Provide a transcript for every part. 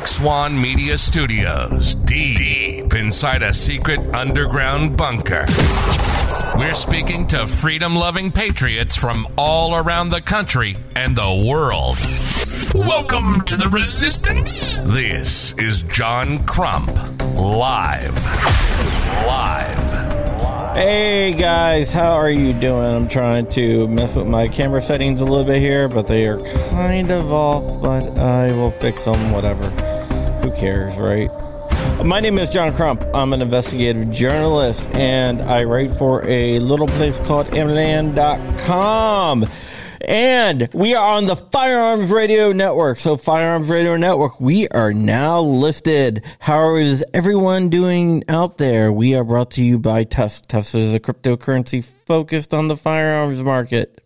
Black Swan Media Studios, deep inside a secret underground bunker. We're speaking to freedom loving patriots from all around the country and the world. Welcome to the resistance. This is John Crump, live. Live. Hey guys, how are you doing? I'm trying to mess with my camera settings a little bit here, but they are kind of off, but I will fix them, whatever. Cares, right? My name is John Crump. I'm an investigative journalist and I write for a little place called AmmoLand.com. And we are on the Firearms Radio Network. So Firearms Radio Network, we are now listed. How is everyone doing out there? We are brought to you by TUSC. TUSC is a cryptocurrency focused on the firearms market.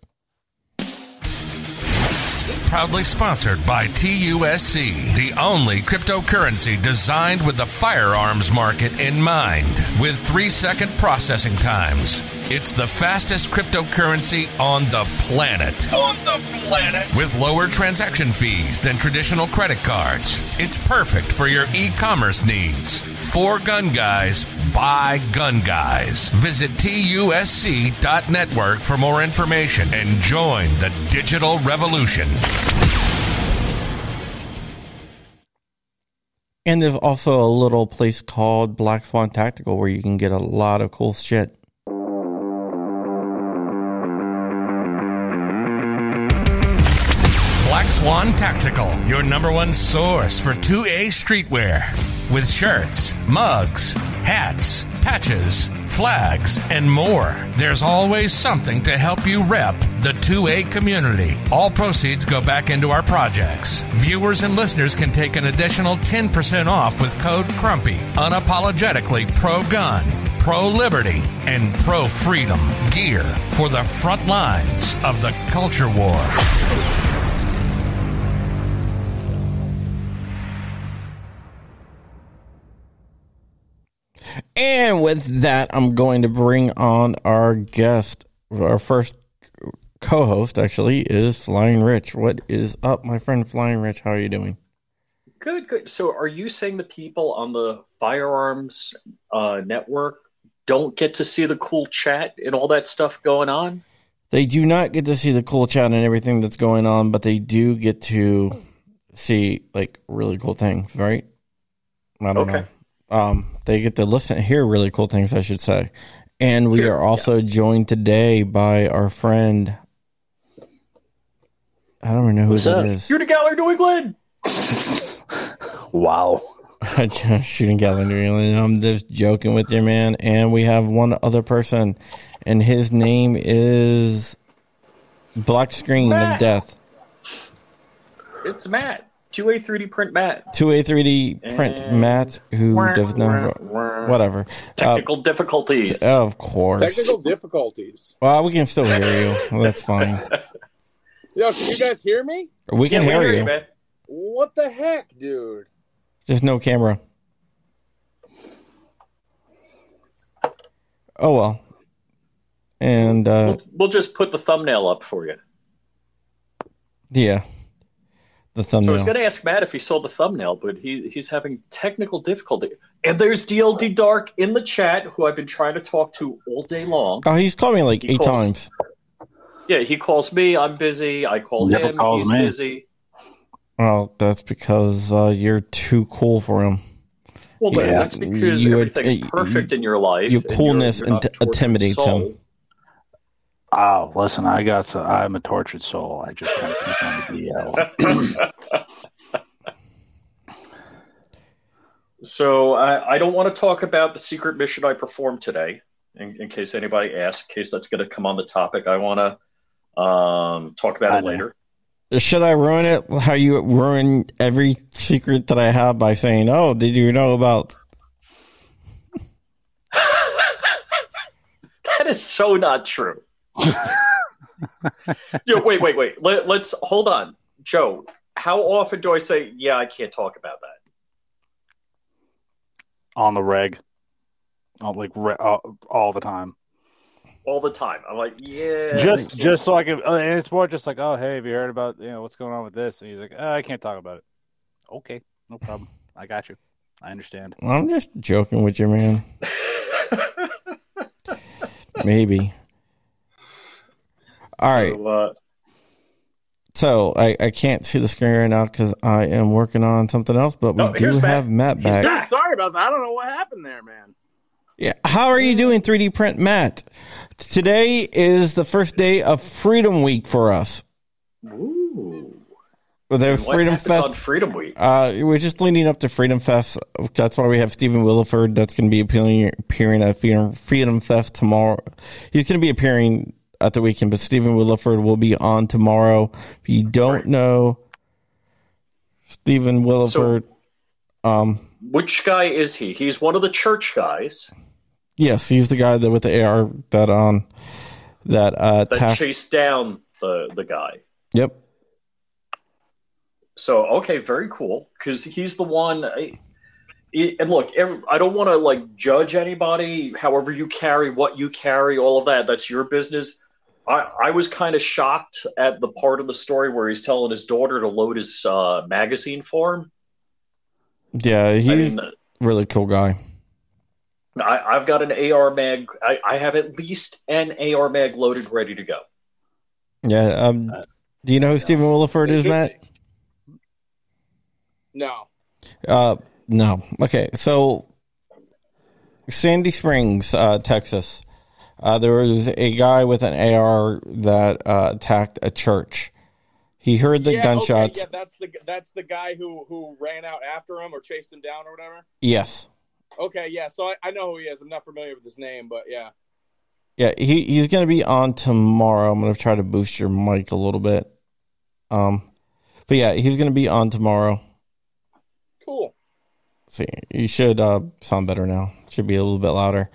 Proudly sponsored by TUSC, the only cryptocurrency designed with the firearms market in mind, with three second processing times. It's the fastest cryptocurrency on the planet. On the planet. With lower transaction fees than traditional credit cards. It's perfect for your e commerce needs. For gun guys, by gun guys. Visit TUSC.network for more information and join the digital revolution. And there's also a little place called Black Swan Tactical where you can get a lot of cool shit. Swan Tactical, your number one source for 2A streetwear. With shirts, mugs, hats, patches, flags, and more. There's always something to help you rep the 2A community. All proceeds go back into our projects. Viewers and listeners can take an additional 10% off with code CRUMPY. Unapologetically pro gun, pro liberty, and pro freedom gear for the front lines of the culture war. And with that, I'm going to bring on our guest. Our first co host, actually, is Flying Rich. What is up, my friend Flying Rich? How are you doing? Good, good. So, are you saying the people on the firearms uh, network don't get to see the cool chat and all that stuff going on? They do not get to see the cool chat and everything that's going on, but they do get to see like really cool things, right? I don't Okay. know. Um, they get to listen, hear really cool things, I should say. And we Hear, are also yes. joined today by our friend. I don't even know who What's that up? is. You're the Galler New England. Wow. Shooting calendar. I'm just joking with you, man. And we have one other person, and his name is Black Screen of Death. It's Matt. 2A 3D print Matt. 2A3D print And- Matt, who does not. Whatever. Uh, Technical difficulties. of course. Technical difficulties. Well, we can still hear you. That's fine. Yo, can you guys hear me? We can we hear hear you. you, man. What the heck, dude? Just no camera. Oh well. And uh We'll, we'll just put the thumbnail up for you. yeah. The So I was going to ask Matt if he saw the thumbnail, but he he's having technical difficulty. And there's DLD Dark in the chat, who I've been trying to talk to all day long. Oh, he's called me like He eight calls. times. Yeah, he calls me. I'm busy. I call Never him. calls he's me. busy. Well, that's because uh, you're too cool for him. Well, Yeah. that's because You- everything's uh, perfect in your life. your and you're- coolness you're not int- intimidates soul. him. Oh, listen, I got. To, I'm a tortured soul. I just kind of keep on the DL. So I, I don't want to talk about the secret mission I performed today, in, in case anybody asks, in case that's going to come on the topic. I want to um, talk about I it know. later. Should I ruin it? How you ruin every secret that I have by saying, "Oh, did you know about?" That is so not true. Yo, wait, wait, wait. Let, let's hold on, Joe. How often do I say, "Yeah, I can't talk about that"? on the reg, all, like re, all, all the time. all the time. I'm like, yeah, just just so I can, uh, and it's more just like, oh, hey, have you heard about you know what's going on with this? And he's like, uh, I can't talk about it. Okay, no problem. I got you. I understand. I'm just joking with you, man. Maybe. All right. So, uh, I, I can't see the screen right now because I am working on something else, but we Oh, do here's Matt. have Matt back. back. Sorry about that. I don't know what happened there, man. Yeah. How are you doing, 3D Print Matt? Today is the first day of Freedom Week for us. ooh. Well, There's Freedom Fest. Freedom Week. Uh, we're just leading up to Freedom Fest. That's why we have Stephen Willeford. That's going to be appearing, appearing at Freedom, Freedom Fest tomorrow. He's going to be appearing at the weekend, but Stephen Willeford will be on tomorrow. If you don't Right. know Stephen Willeford, um, Which guy is he? He's one of the church guys yes, he's the guy that with the AR that um that uh that attacked. chased down the the guy. Yep. So okay, very cool because he's the one. I- I- And look, I don't want to like judge anybody. However, you carry what you carry, all of that, that's your business. I, I was kind of shocked at the part of the story where he's telling his daughter to load his uh, magazine for him. Yeah, I he's mean, a really cool guy. I, I've got an AR mag. I, I have at least an AR mag loaded, ready to go. Yeah. Um, do you know who Stephen Willeford is, Matt? No. Uh, no. Okay, so Sandy Springs, uh, Texas. Uh, there was a guy with an AR that uh, attacked a church. He heard the yeah, gunshots. Okay, yeah, that's the that's the guy who who ran out after him or chased him down or whatever. Yes. Okay, yeah. So I, I know who he is. I'm not familiar with his name, but yeah. Yeah, he, he's going to be on tomorrow. I'm going to try to boost your mic a little bit. Um, but yeah, he's going to be on tomorrow. Cool. See, you should uh, sound better now. Should be a little bit louder.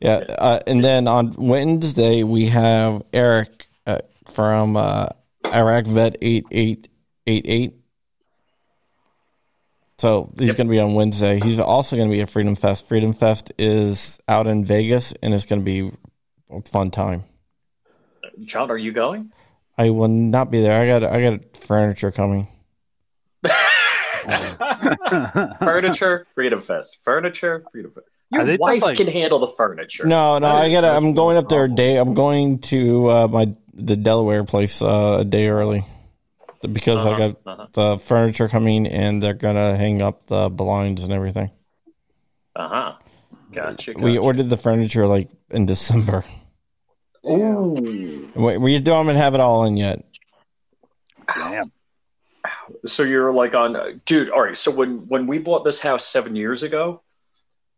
Yeah, uh, and then on Wednesday we have Eric uh, from uh, Iraq Vet eight eight eight eight. So he's Yep. going to be on Wednesday. He's also going to be at Freedom Fest. Freedom Fest is out in Vegas, and it's going to be a fun time. John, are you going? I will not be there. I got I got furniture coming. Furniture, Freedom Fest. Furniture, Freedom Fest. Your Are they just wife like- can handle the furniture. No, no, I gotta. I'm going up there a day. I'm going to uh, my the Delaware place uh, a day early because I Uh-huh, got uh-huh. the furniture coming and they're gonna hang up the blinds and everything. Uh huh. Gotcha. We ordered the furniture like in December. Ooh. We, we don't even have it all in yet. Damn. So you're like on, dude. All right. So when when we bought this house seven years ago,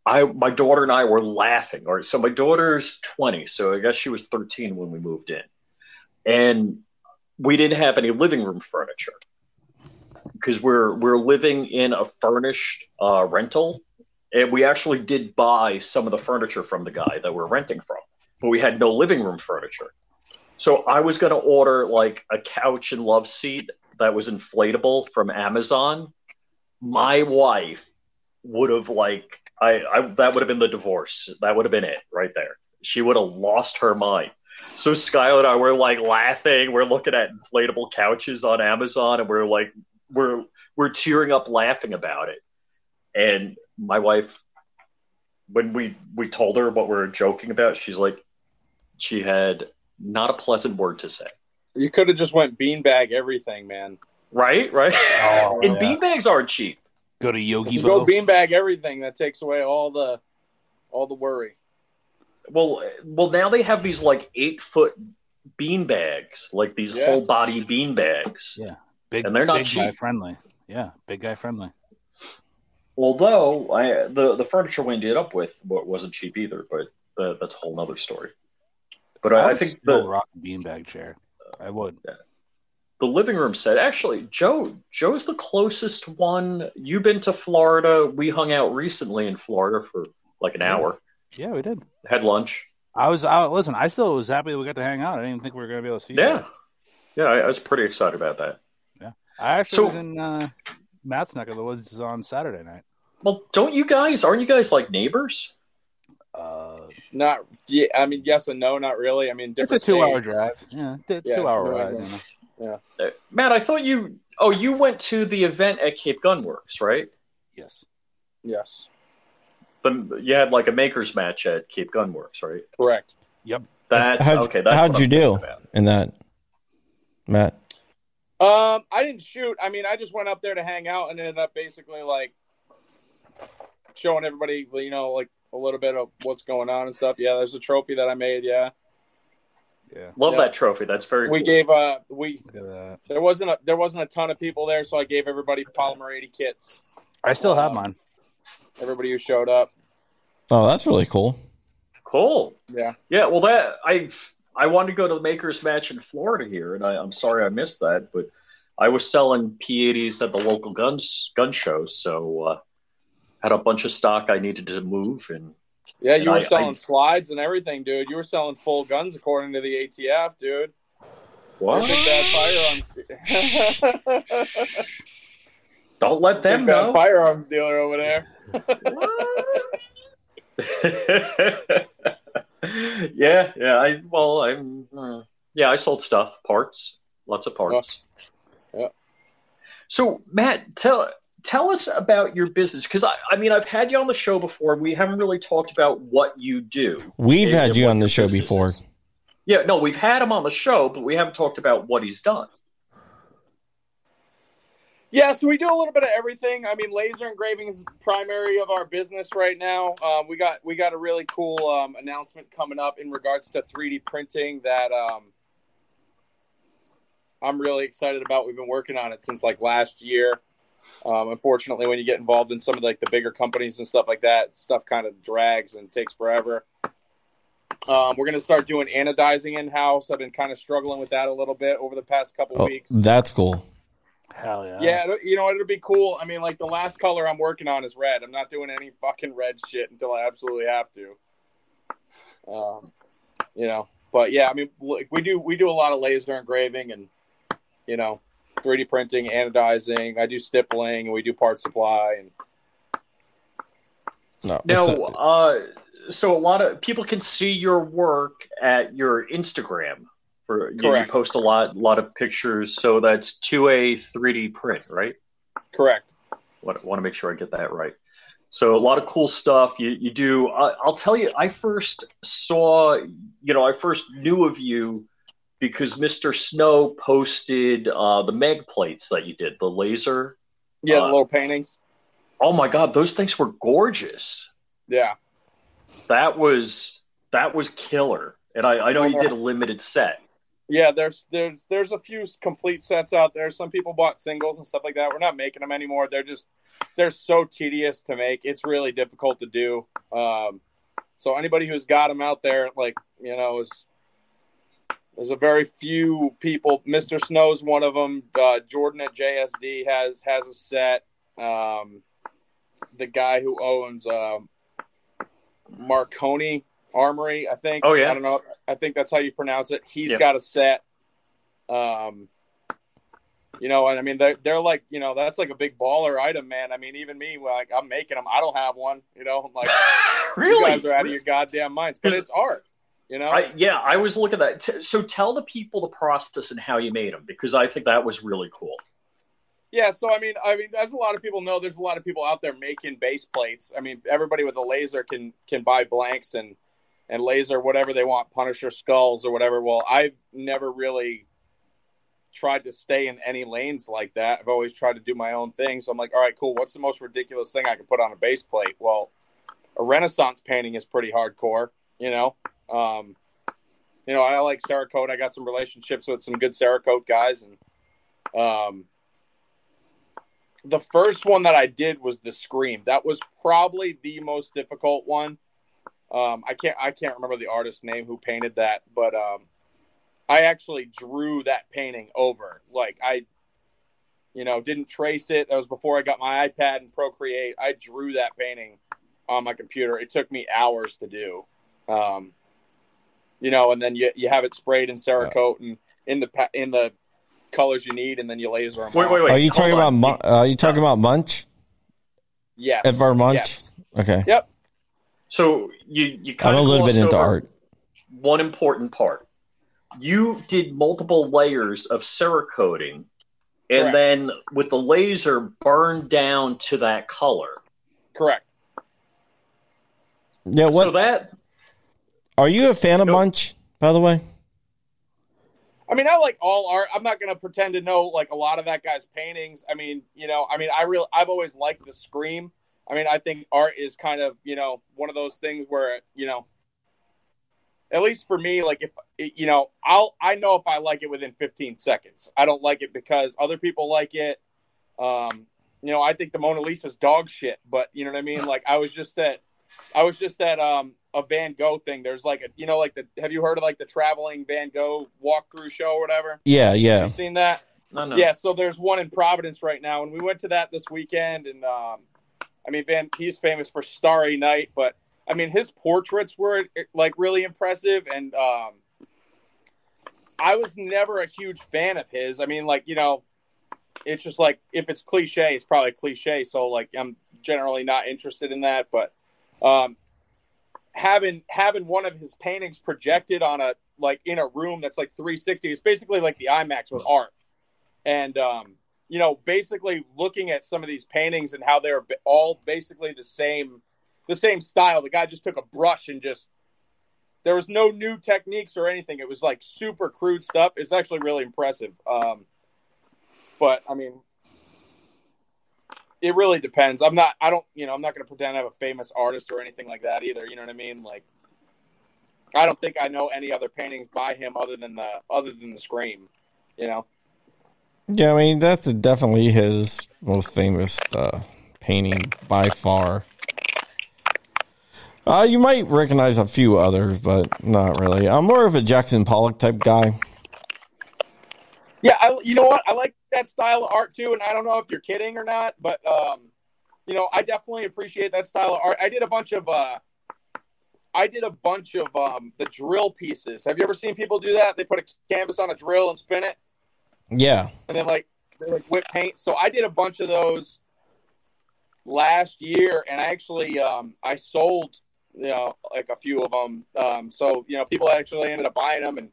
I my daughter and I were laughing. All right. So my daughter's 20, so I guess she was 13 when we moved in, and we didn't have any living room furniture because we're we're living in a furnished uh, rental, and we actually did buy some of the furniture from the guy that we're renting from, but we had no living room furniture. So I was going to order like a couch and love seat that was inflatable from Amazon. My wife would have like I, I that would have been the divorce. That would have been it right there. She would have lost her mind. So Skylar and I were like laughing. We're looking at inflatable couches on Amazon, and we're like we're we're tearing up laughing about it. And my wife, when we we told her what we were joking about, she's like, she had not a pleasant word to say. You could have just went beanbag everything, man. Right, right. Oh, and yeah. beanbags aren't cheap. Go to Yogi Just go beanbag everything. That takes away all the all the worry. Well, well, now they have these like eight foot bean bags, like these Yeah. whole body bean bags. Yeah. Big, And they're not big guy cheap. friendly. Yeah, big guy friendly. Although I, the the furniture we ended up with wasn't cheap either, but uh, that's a whole nother story. But I, I would think still the rock beanbag chair. I would. the living room set actually Joe Joe's the closest one. You've been to Florida. We hung out recently in Florida for like an hour. Yeah, we did. Had lunch. I was out. Listen, I still was happy that we got to hang out. I didn't even think we were going to be able to see. Yeah, other. yeah. I, I was pretty excited about that. Yeah, I actually So- was in uh, Matt's neck of the woods on Saturday night. Well, don't you guys? Aren't you guys like neighbors? Not yeah. I mean, yes and no. Not really. I mean, It's a two-hour drive. Yeah, Yeah, two-hour two ride. hours. you. Uh, Matt, I thought you. Oh, you went to the event at Cape Gunworks, right? Yes. Yes, The, you had like a makers match at Cape Gunworks, right? correct. Yep. That's how'd, okay. That's how'd you do about. in that, Matt? Um, I didn't shoot. I mean, I just went up there to hang out and ended up basically like showing everybody, you know, like a little bit of what's going on and stuff. Yeah, there's a trophy that I made. Yeah, Yeah. Love Yeah. that trophy. That's very. we cool. gave uh we Look at that. there wasn't a there wasn't a ton of people there, so I gave everybody polymer eighty kits. I still have Um, mine. Everybody who showed up. Oh, that's really cool. cool. Yeah. Yeah. Well, that I I wanted to go to the makers match in Florida here, and I, I'm sorry I missed that, but I was selling P80s at the local guns gun shows, so uh, had a bunch of stock I needed to move, and Yeah, you And were I- selling I- slides and everything, dude. You were selling full guns according to the ATF, dude. what? Firearms. Don't let them know. firearms dealer over there. yeah, yeah. I well, I'm uh, yeah. I sold stuff, parts, lots of parts. Yeah. So Matt, tell tell us about your business because I, I mean I've had you on the show before. We haven't really talked about what you do. We've and- had and you on the show before. is. Yeah, no, we've had him on the show, but we haven't talked about what he's done. Yeah, so we do a little bit of everything. I mean, laser engraving is primary of our business right now. Um, we got we got a really cool um, announcement coming up in regards to 3D printing that um, I'm really excited about. We've been working on it since like last year. Um, unfortunately, when you get involved in some of like the bigger companies and stuff like that, stuff kind of drags and takes forever. Um, we're going to start doing anodizing in house. I've been kind of struggling with that a little bit over the past couple Oh, weeks. that's cool. Hell yeah. Yeah, you know, it'll be cool. I mean, like the last color I'm working on is red. I'm not doing any fucking red shit until I absolutely have to. Um, you know, but yeah, I mean, like, we do we do a lot of laser engraving and you know, 3D printing, anodizing. I do stippling, and we do part supply. And No, Now, so- uh, so a lot of people can see your work at your Instagram. For you, you post a lot, lot of pictures. So that's two A three D print, right? correct. Want, want to make sure I get that right. So a lot of cool stuff you you do. I, I'll tell you, I first saw, you know, I first knew of you because Mr. Snow posted uh, the meg plates that you did, the laser. Yeah, the Uh, little paintings. Oh my God, those things were gorgeous. Yeah, That was that was killer. And I, I know you did a limited set. yeah. There's there's there's a few complete sets out there. Some people bought singles and stuff like that. We're not making them anymore. They're just they're so tedious to make. It's really difficult to do. Um, so anybody who's got them out there, like you know, is there's a very few people. Mister Snow's one of them. Uh, Jordan at JSD has has a set. Um, the guy who owns um, Marconi Armory, I think. Oh, yeah. I don't know. I think that's how you pronounce it. He's Yeah. got a set. Um, you know, and I mean, they're they're like, you know, that's like a big baller item, man. I mean, even me, like, I'm making them. I don't have one. You know, I'm like, really? you guys are out of your goddamn minds. But it's art. You know, I, yeah, I was looking at that. So tell the people the process and how you made them because I think that was really cool. Yeah, so I mean, I mean, as a lot of people know, there's a lot of people out there making base plates. I mean, everybody with a laser can can buy blanks and and laser whatever they want, Punisher skulls or whatever. Well, I've never really tried to stay in any lanes like that. I've always tried to do my own thing. So I'm like, all right, cool. What's the most ridiculous thing I can put on a base plate? Well, a Renaissance painting is pretty hardcore, you know. Um, you know, I like Cerakote. I got some relationships with some good Cerakote guys, and um, the first one that I did was the Scream. That was probably the most difficult one. Um, I can't I can't remember the artist's name who painted that, but um, I actually drew that painting over. Like I, you know, didn't trace it. That was before I got my iPad and Procreate. I drew that painting on my computer. It took me hours to do. Um, you know, and then you you have it sprayed in Cerakote and in the in the colors you need, and then you laser them. Wait, wait, wait. are you hold talking on. about Mun- uh, are you talking about Munch? Yes. Edvard Munch? Yes. Okay. Yep. So you you I'm kind a little bit into art. One important part. You did multiple layers of Cerakoting, and Correct. then with the laser burned down to that color. Correct. Yeah, what So that are you a fan of Nope. Munch, by the way? I mean, I like all art. I'm not going to pretend to know like a lot of that guy's paintings. I mean, you know, I mean, I real I've always liked the scream. I mean, I think art is kind of you know one of those things where you know, at least for me, like if you know, I'll I know if I like it within 15 seconds. I don't like it because other people like it. Um, you know, I think the Mona Lisa's dog shit, but you know what I mean. Like I was just at, I was just at um a Van Gogh thing. There's like a you know like the have you heard of like the traveling Van Gogh walkthrough show or whatever? Yeah, yeah. You seen that? no no Yeah, so there's one in Providence right now, and we went to that this weekend. And um, I mean, Van, he's famous for Starry Night, but I mean, his portraits were like really impressive. And um, I was never a huge fan of his. I mean, like you know, it's just like if it's cliche, it's probably cliche. So like, I'm generally not interested in that. But um, having having one of his paintings projected on a like in a room that's like 360, it's basically like the IMAX with art and um, you know, basically looking at some of these paintings and how they're all basically the same, the same style. The guy just took a brush and just there was no new techniques or anything. It was like super crude stuff. It's actually really impressive. Um, but I mean, it really depends. I'm not. I don't. You know, I'm not going to pretend I have a famous artist or anything like that either. You know what I mean? Like, I don't think I know any other paintings by him other than the other than the Scream. You know. Yeah, I mean that's definitely his most famous uh, painting by far. Uh, you might recognize a few others, but not really. I'm more of a Jackson Pollock type guy. Yeah, I, you know what? I like that style of art too, and I don't know if you're kidding or not, but um, you know, I definitely appreciate that style of art. I did a bunch of uh, I did a bunch of um, the drill pieces. Have you ever seen people do that? They put a canvas on a drill and spin it, Yeah, and then like they like whip paint. So I did a bunch of those last year, and I actually um, I sold you know like a few of them. Um, so you know, people actually ended up buying them and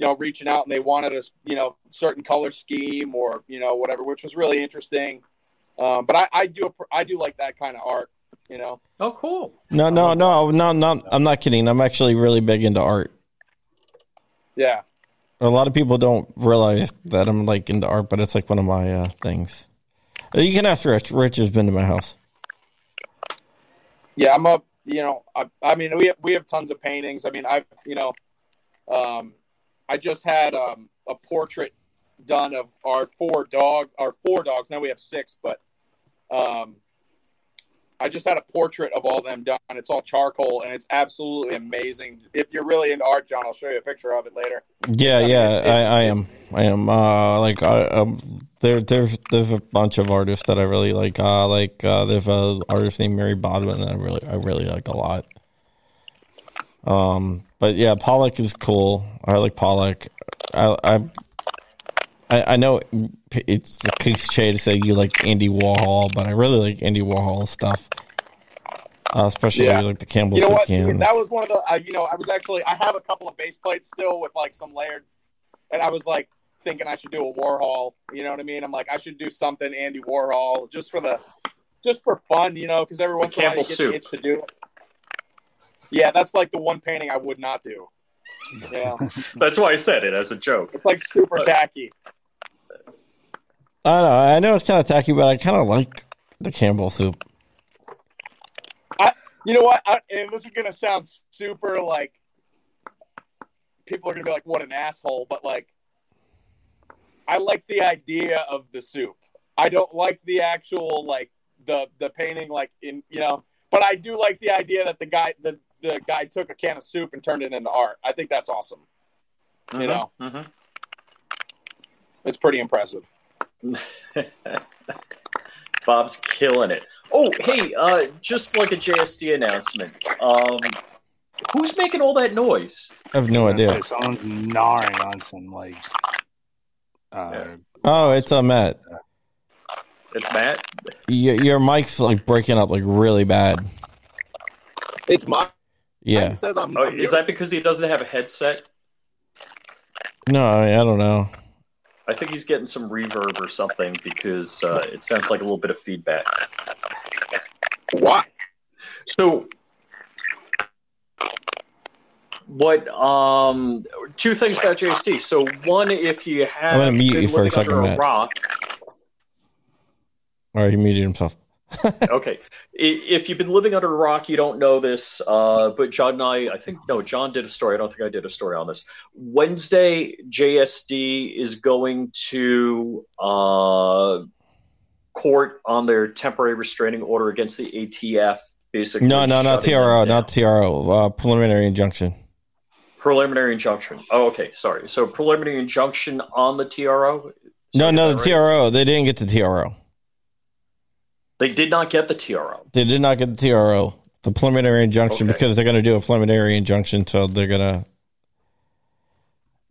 you know reaching out and they wanted a you know certain color scheme or you know whatever, which was really interesting. Um, but I, I do I do like that kind of art. You know, Oh, cool. no, no, no, no, no. I'm not kidding. I'm actually really big into art. yeah. A lot of people don't realize that I'm like into art, but it's like one of my uh, things. You can ask Rich. Rich has been to my house. Yeah, I'm a you know I, I mean we have, we have tons of paintings. I mean I've you know um, I just had um, a portrait done of our four dog our four dogs. Now we have six, but um, I just had a portrait of all them done. It's all charcoal and it's absolutely amazing. If you're really into art, John, I'll show you a picture of it later. Yeah, I mean, yeah, it's- I, I am. I am. Uh, like, I, um, there, there's, there's a bunch of artists that I really like. Uh, like, uh, there's a artist named Mary Bodwin that I really, I really like a lot. Um, but yeah, Pollock is cool. I like Pollock. I, I, I, I know it's the cliche to say you like Andy Warhol, but I really like Andy Warhol stuff. Uh, especially Yeah. like the Campbell You know soup what? can. dude? That was one of the. Uh, you know, I was actually. I have a couple of base plates still with like some layered, and I was like thinking I should do a Warhol. You know what I mean? I'm like I should do something Andy Warhol just for the, just for fun. You know, because every once in a while you Campbell get soup. the itch to do it. Yeah, that's like the one painting I would not do. Yeah, That's why I said it as a joke. it's like super tacky. I don't know. I know it's kind of tacky, but I kind of like the Campbell soup. You know what? I, and this is gonna sound super like people are gonna be like, "What an asshole!" But like, I like the idea of the soup. I don't like the actual like the the painting, like in you know. But I do like the idea that the guy the the guy took a can of soup and turned it into art. I think that's awesome. You know, Mhm. it's pretty impressive. Bob's killing it. Oh, hey, uh, just like a JSD announcement. Um, who's making all that noise? I have no idea. So someone's gnawing on some like. Uh, Yeah. Oh, it's uh, Matt. It's Matt. Your, your mic's like breaking up like really bad. It's mine. Yeah. Says I'm, Oh, I'm is that because he doesn't have a headset? No, I, I don't know. I think he's getting some reverb or something because uh, it sounds like a little bit of feedback. Why? So, what? Um, two things about JSD. So, one, if you have I'm gonna mute you for a second, under a Matt. rock, All right, he muted himself. okay. If you've been living under a rock, you don't know this. Uh, but John and I, I think, no, John did a story. I don't think I did a story on this. Wednesday, JSD is going to uh, court on their temporary restraining order against the ATF. Basically, No, no, not TRO, not TRO. Uh, preliminary injunction. preliminary injunction. Oh, okay, sorry. So preliminary injunction on the TRO. No, no, the right? TRO. They didn't get the TRO. They did not get the TRO. They did not get the TRO. The preliminary injunction Okay. because they're going to do a preliminary injunction, so they're gonna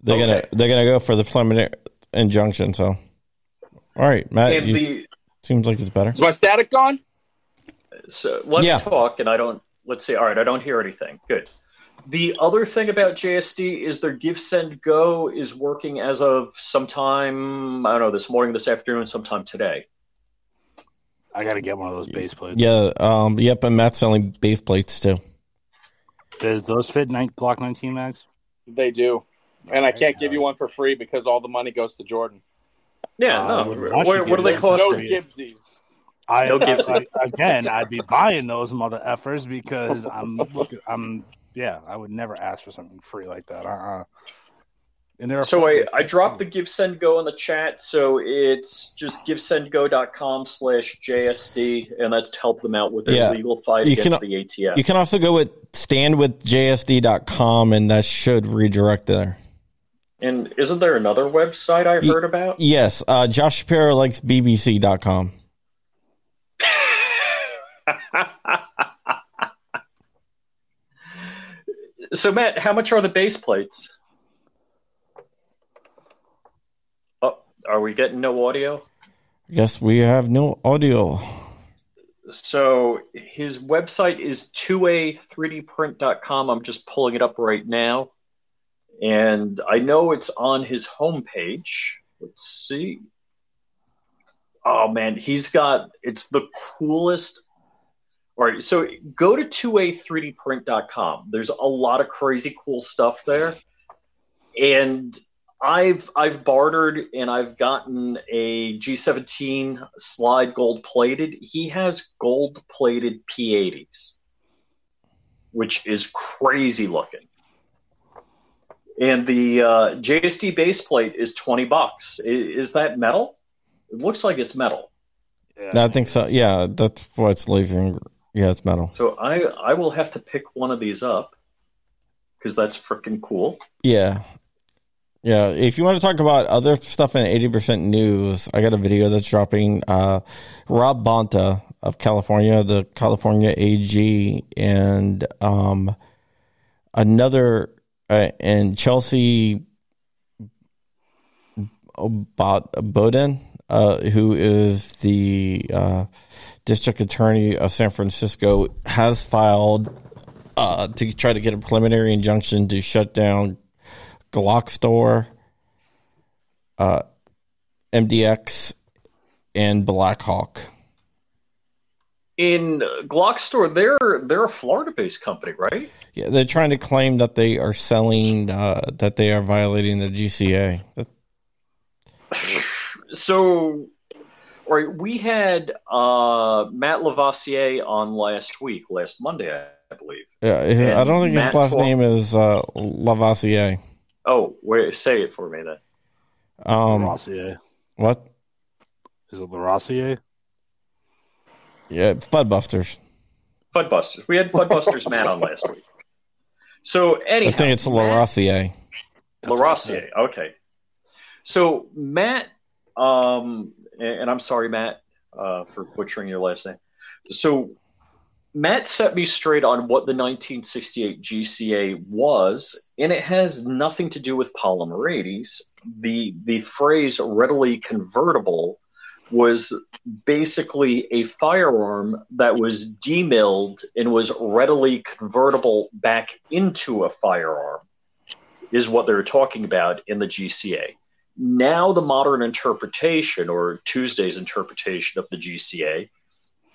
they're Okay. gonna they're gonna go for the preliminary injunction. So, all right, Matt, you, the seems like it's better. Is my static gone? So let Yeah. me talk, and I don't. Let's see. All right, I don't hear anything. Good. The other thing about JSD is their Give Send Go is working as of sometime I don't know this morning, this afternoon, sometime today. I got to get one of those base plates. Yeah, um, yep, and Matt's selling base plates too. Does those fit nine, Glock 19 mags? They do. And I can't give you one for free because all the money goes to Jordan. Yeah, Uh, no. I would What, you do they give cost? No for. Gibbsies. I, No gives. I- again, I'd be buying those mother effers because I'm looking. I'm yeah. I would never ask for something free like that. Uh-uh. And they're So I, I dropped the Give Send Go in the chat, so it's just givesendgo.com slash JSD, and that's to help them out with their Yeah. legal fight You against can- the ATF. You can also go with standwithjsd.com, and that should redirect there. and isn't there another website I Ye- heard about? Yes, uh, Josh Shapiro likes BBC.com. so Matt, how much are the base plates? Oh, are we getting no audio? Guess we have no audio. So his website is 2a3dprint.com. I'm just pulling it up right now. And I know it's on his homepage. Let's see. Oh man, he's got it's the coolest. All right, so go to 2a3dprint.com. There's a lot of crazy cool stuff there. And I've I've bartered and I've gotten a G17 slide gold plated. He has gold plated P80s, which is crazy looking. And the uh, JSD base plate is twenty bucks. Is, is that metal? It looks like it's metal. Yeah. I think so. Yeah, that's what's leaving. Yeah, it's metal. So I I will have to pick one of these up because that's freaking cool. Yeah. Yeah. If you want to talk about other stuff in 80% news, I got a video that's dropping. Uh, Rob Bonta of California, the California AG, and um, another, uh, and Chesa Boudin, uh, who is the uh, district attorney of San Francisco, has filed uh, to try to get a preliminary injunction to shut down Glock Store, uh, MDX, and Blackhawk. In Glock store, they're they're a Florida-based company, right? Yeah, they're trying to claim that they are selling, uh, that they are violating the GCA. So, all right, we had uh, Matt Lavoisier on last week, last Monday, I believe. yeah, I don't think his last name is uh, Lavoisier. Oh, wait, say it for me then. Um, Larosiere. what? Is it Larosiere? Yeah, Fudbusters. Fudbusters. We had Fudbusters Matt on last week. So anyhow, I think it's Matt- Larosiere. That's what I Larosiere. Okay. So Matt, um, and and I'm sorry, Matt, uh, for butchering your last name. So Matt set me straight on what the 1968 GCA was, and it has nothing to do with polymer 80s. The the phrase readily convertible was basically a firearm that was demilled and was readily convertible back into a firearm, is what they're talking about in the GCA. Now, the modern interpretation, or Tuesday's interpretation of the GCA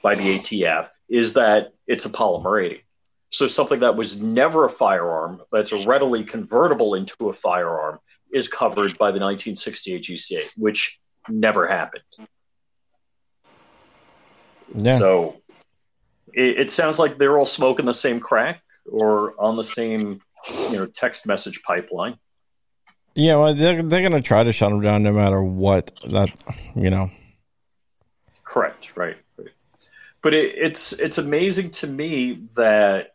by the ATF, is that it's a polymer 80. So, something that was never a firearm, that's readily convertible into a firearm, is covered by the 1968 GCA, which never happened. Yeah. So it, it sounds like they're all smoking the same crack or on the same, you know, text message pipeline. Yeah, well, they're, they're going to try to shut them down no matter what. That you know. Correct. Right. Right. But it, it's it's amazing to me that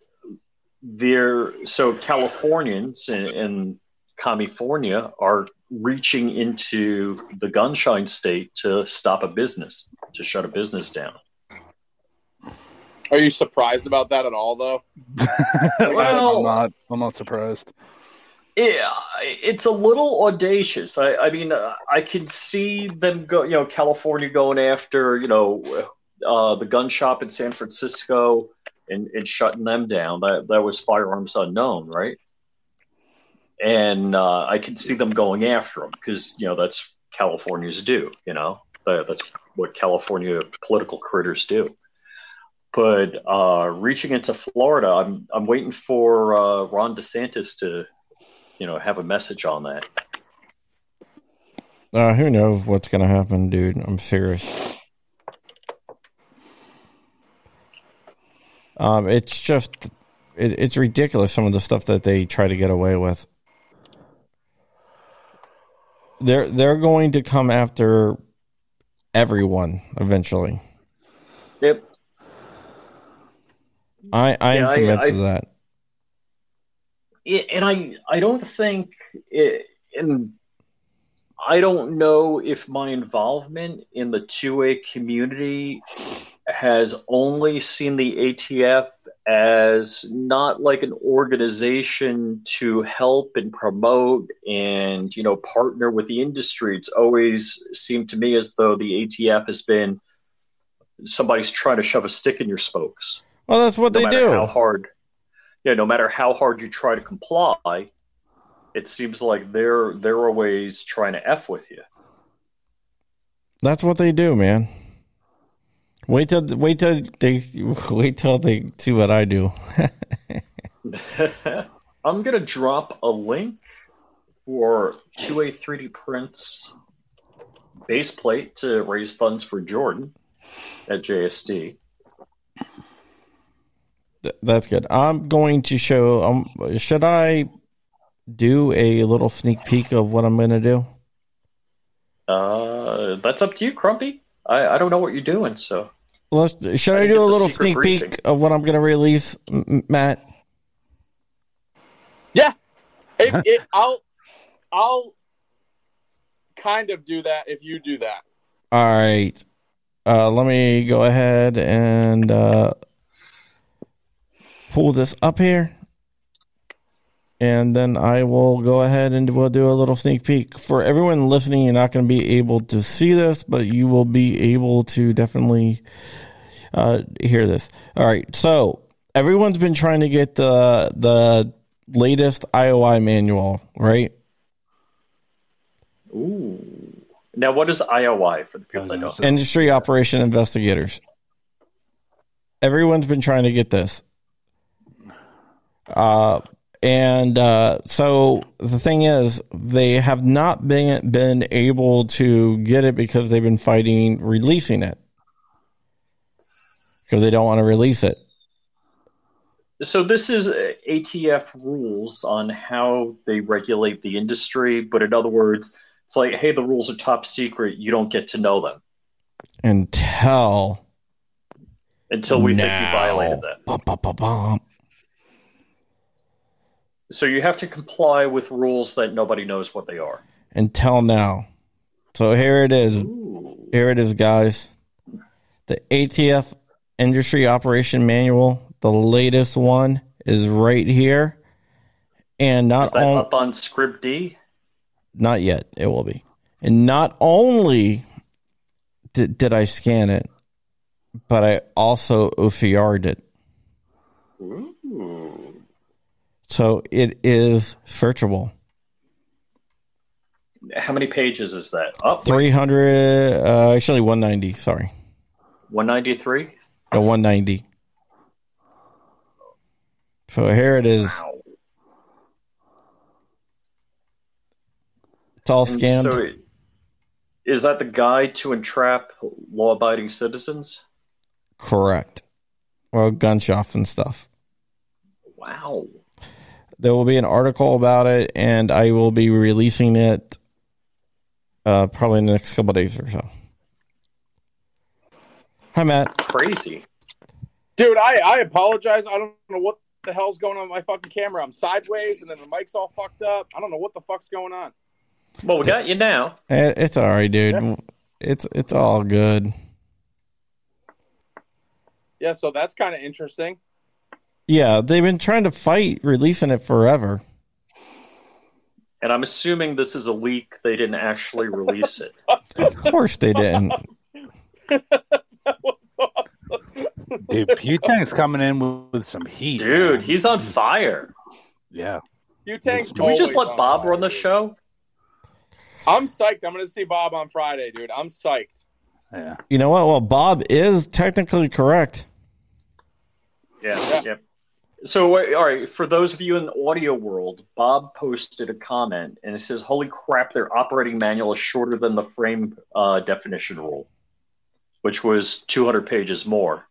they're so Californians and, and California are reaching into the gunshine state to stop a business, to shut a business down. Are you surprised about that at all, though? Well- I'm not. I'm not surprised. Yeah, it's a little audacious. I, I mean, uh, I can see them go. You know, California going after you know uh, the gun shop in San Francisco and, and shutting them down. That that was firearms unknown, right? And uh, I can see them going after them because you know that's California's do. You know, That- that's what California political critters do. But uh, reaching into Florida, I'm I'm waiting for uh, Ron DeSantis to you know have a message on that. Uh, who knows what's going to happen, dude? I'm serious. Um, it's just, it, it's ridiculous some of the stuff that they try to get away with. They're they're going to come after everyone eventually. Yep. I I am Yeah, I- convinced I- of that. and I I don't think it, and I don't know if my involvement in the 2A community has only seen the ATF as not like an organization to help and promote and you know partner with the industry. It's always seemed to me as though the ATF has been somebody's trying to shove a stick in your spokes Well, that's what no they do. how hard yeah no matter how hard you try to comply it seems like they're they're always trying to f with you That's what they do, man. Wait till wait till they wait till they see what I do. i'm gonna drop a link for 2a 3d prints base plate to raise funds for jordan at jsd Th- That's good. I'm going to show. Um, should I do a little sneak peek of what I'm going to do? uh that's up to you crumpy i i don't know what you're doing so Let's. Should I I do a little sneak briefing. peek of what I'm going to release, M- M- Matt? Yeah, it, it, I'll I'll kind of do that if you do that. All right. Uh, let me go ahead and uh, pull this up here. And then I will go ahead and we'll do a little sneak peek. For everyone listening, you're not going to be able to see this, but you will be able to definitely uh, hear this. All right. So everyone's been trying to get the the latest IOI manual, right? ooh now what is ioi for the people that don't know industry operation investigators. Everyone's been trying to get this. Uh, and uh, so the thing is, they have not been been able to get it because they've been fighting releasing it because they don't want to release it. So this is uh, ATF rules on how they regulate the industry, but in other words, it's like, hey, the rules are top secret. You don't get to know them Until until we think you violated them. Bum, bum, bum. So you have to comply with rules that nobody knows what they are. Until now. So here it is. Ooh. Here it is, guys. The ATF Industry Operation Manual, the latest one, is right here. And not Is that on, up on Scribd? not yet, it will be. And not only did, did I scan it, but I also OCR'd it. Ooh. So it is searchable. How many pages is that? Up 300, uh, actually 190, sorry. 193? No, 190. So here it is. Wow. It's all scanned. So, it- is that the guide to entrap law-abiding citizens? Correct. Well, gun shops and stuff. Wow. There will be an article about it, and I will be releasing it uh, probably in the next couple days or so. Hi, Matt. Crazy. Dude, I, I apologize. I don't know what the hell's going on with my fucking camera. I'm sideways and then the mic's all fucked up. I don't know what the fuck's going on. Well, we got you now. It's all right, dude. Yeah. It's it's all good. Yeah, so that's kind of interesting. Yeah, they've been trying to fight releasing it forever. And I'm assuming this is a leak. They didn't actually release it. Of course they didn't. That was awesome. Dude, Putang's coming in with, with some heat. Dude, man. he's on fire. yeah. Putang's Can we just let Bob fire, run the dude. show? I'm psyched. I'm going to see Bob on Friday, dude. I'm psyched. Yeah. You know what? Well, Bob is technically correct. Yeah, Yeah. yeah. So, all right, for those of you in the audio world, Bob posted a comment and it says, Holy crap, their operating manual is shorter than the frame uh, definition rule, which was 200 pages more.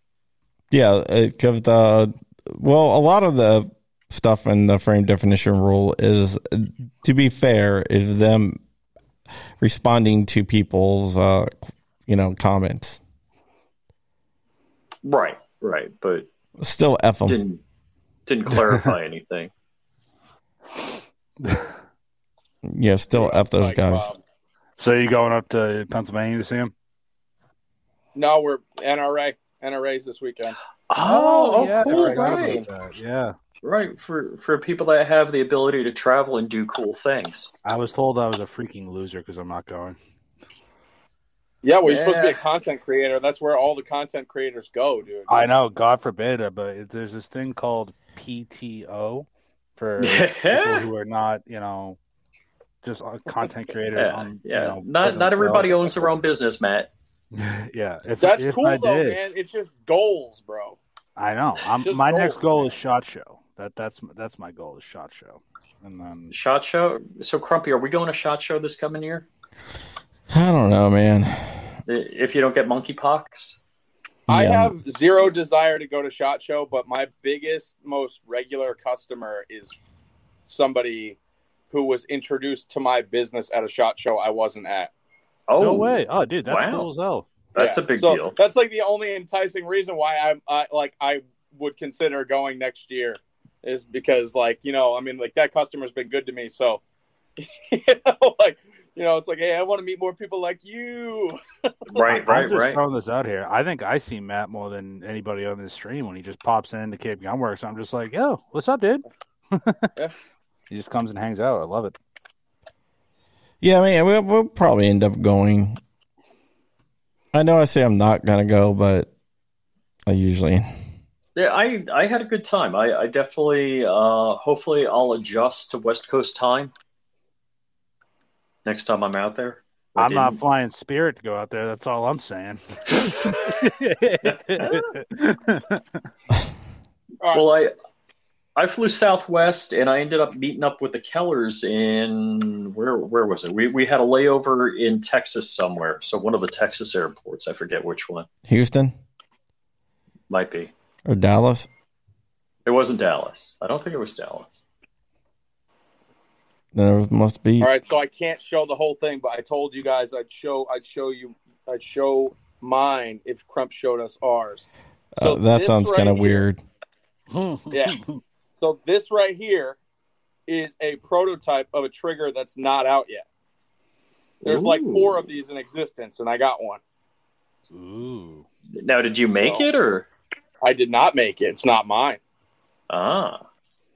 Yeah, because the well, a lot of the stuff in the frame definition rule is, to be fair, is them responding to people's, uh, you know, comments. Right, right, but Still f them. Didn't didn't clarify anything. Yeah, still f those Psyched, guys. Bob. So you going up to Pennsylvania to see him? No, we're NRA. NRA's this weekend. Oh, oh, cool, I forgot right. about. Yeah. Right, for, for people that have the ability to travel and do cool things. I was told I was a freaking loser because I'm not going. Yeah, well, you're supposed to be a Yeah. content creator. That's where all the content creators go, dude. I know, God forbid, uh, but it- there's this thing called PTO for people who are not, you know, just uh, content creators. Yeah, on, yeah. You know, not not everybody world. owns their own business, Matt. yeah, if, That's if cool, I though, did, man. It's just goals, bro. I know. I'm, my goals, next goal man. is shot show. That that's that's my goal is shot show, and then Shot show. So, Crumpy, are we going to shot show this coming year? I don't know, man. If you don't get monkeypox, I have zero desire to go to Shot Show, but my biggest, most regular customer is somebody who was introduced to my business at a Shot Show I wasn't at. oh no way. Oh, dude, that's wow. cool as hell. that's Yeah, a big so deal. That's like the only enticing reason why I'm uh, like I would consider going next year is because like you know I mean like that customer's been good to me so you know like you know it's like hey I want to meet more people like you Right, I'm right, just right. throwing this out here. I think I see Matt more than anybody on this stream when he just pops into Cape Gunworks. I'm just like, yo, what's up, dude? Yeah. He just comes and hangs out. I love it. Yeah, I mean, we'll, we'll probably end up going. I know I say I'm not gonna go, but I usually. Yeah, I I had a good time. I, I definitely, uh, hopefully, I'll adjust to West Coast time next time I'm out there. I I'm not flying Spirit to go out there. That's all I'm saying. Well, I I flew Southwest, and I ended up meeting up with the Kellers in where where was it? We we had a layover in Texas somewhere. So one of the Texas airports. I forget which one. Houston Might be. or Dallas. It wasn't Dallas. I don't think it was Dallas. There must be. all right so I can't show the whole thing but I told you guys I'd show I'd show you I'd show mine if Crump showed us ours uh, that sounds right kind of weird. Yeah. So this right here is a prototype of a trigger that's not out yet. There's like four of these in existence, and I got one. Ooh. Now, did you make So- it or? I did not make it. It's not mine. Ah,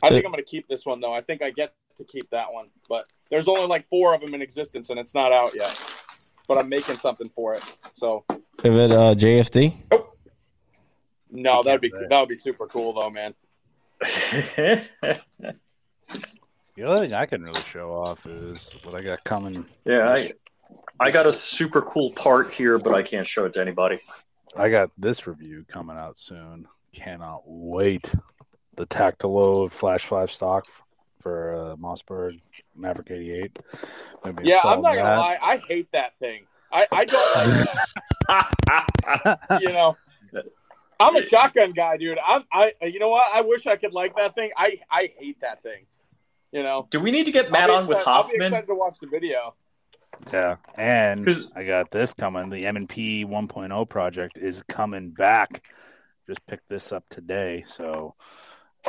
I Uh, think I'm going to keep this one though. I think I get to keep that one, but there's only like four of them in existence, and it's not out yet. But I'm making something for it. So If it uh, JSD? No, that'd be say. that would be super cool though, man. The only thing I can really show off is what I got coming. yeah, I, I got a super cool part here, but I can't show it to anybody. I got this review coming out soon. Cannot wait. The Tactiload Flash 5 stock for uh, Mossberg Maverick 88. Gonna Yeah, I'm not gonna lie, I hate that thing. I, I don't like that. you know. I'm a shotgun guy, dude. I'm I you know what? I wish I could like that thing. I I hate that thing. You know. Do we need to get Matt on be with excited- I'll be Hoffman? excited to watch the video. Yeah, and I got this coming. The M&P 1.0 project is coming back. Just picked this up today, so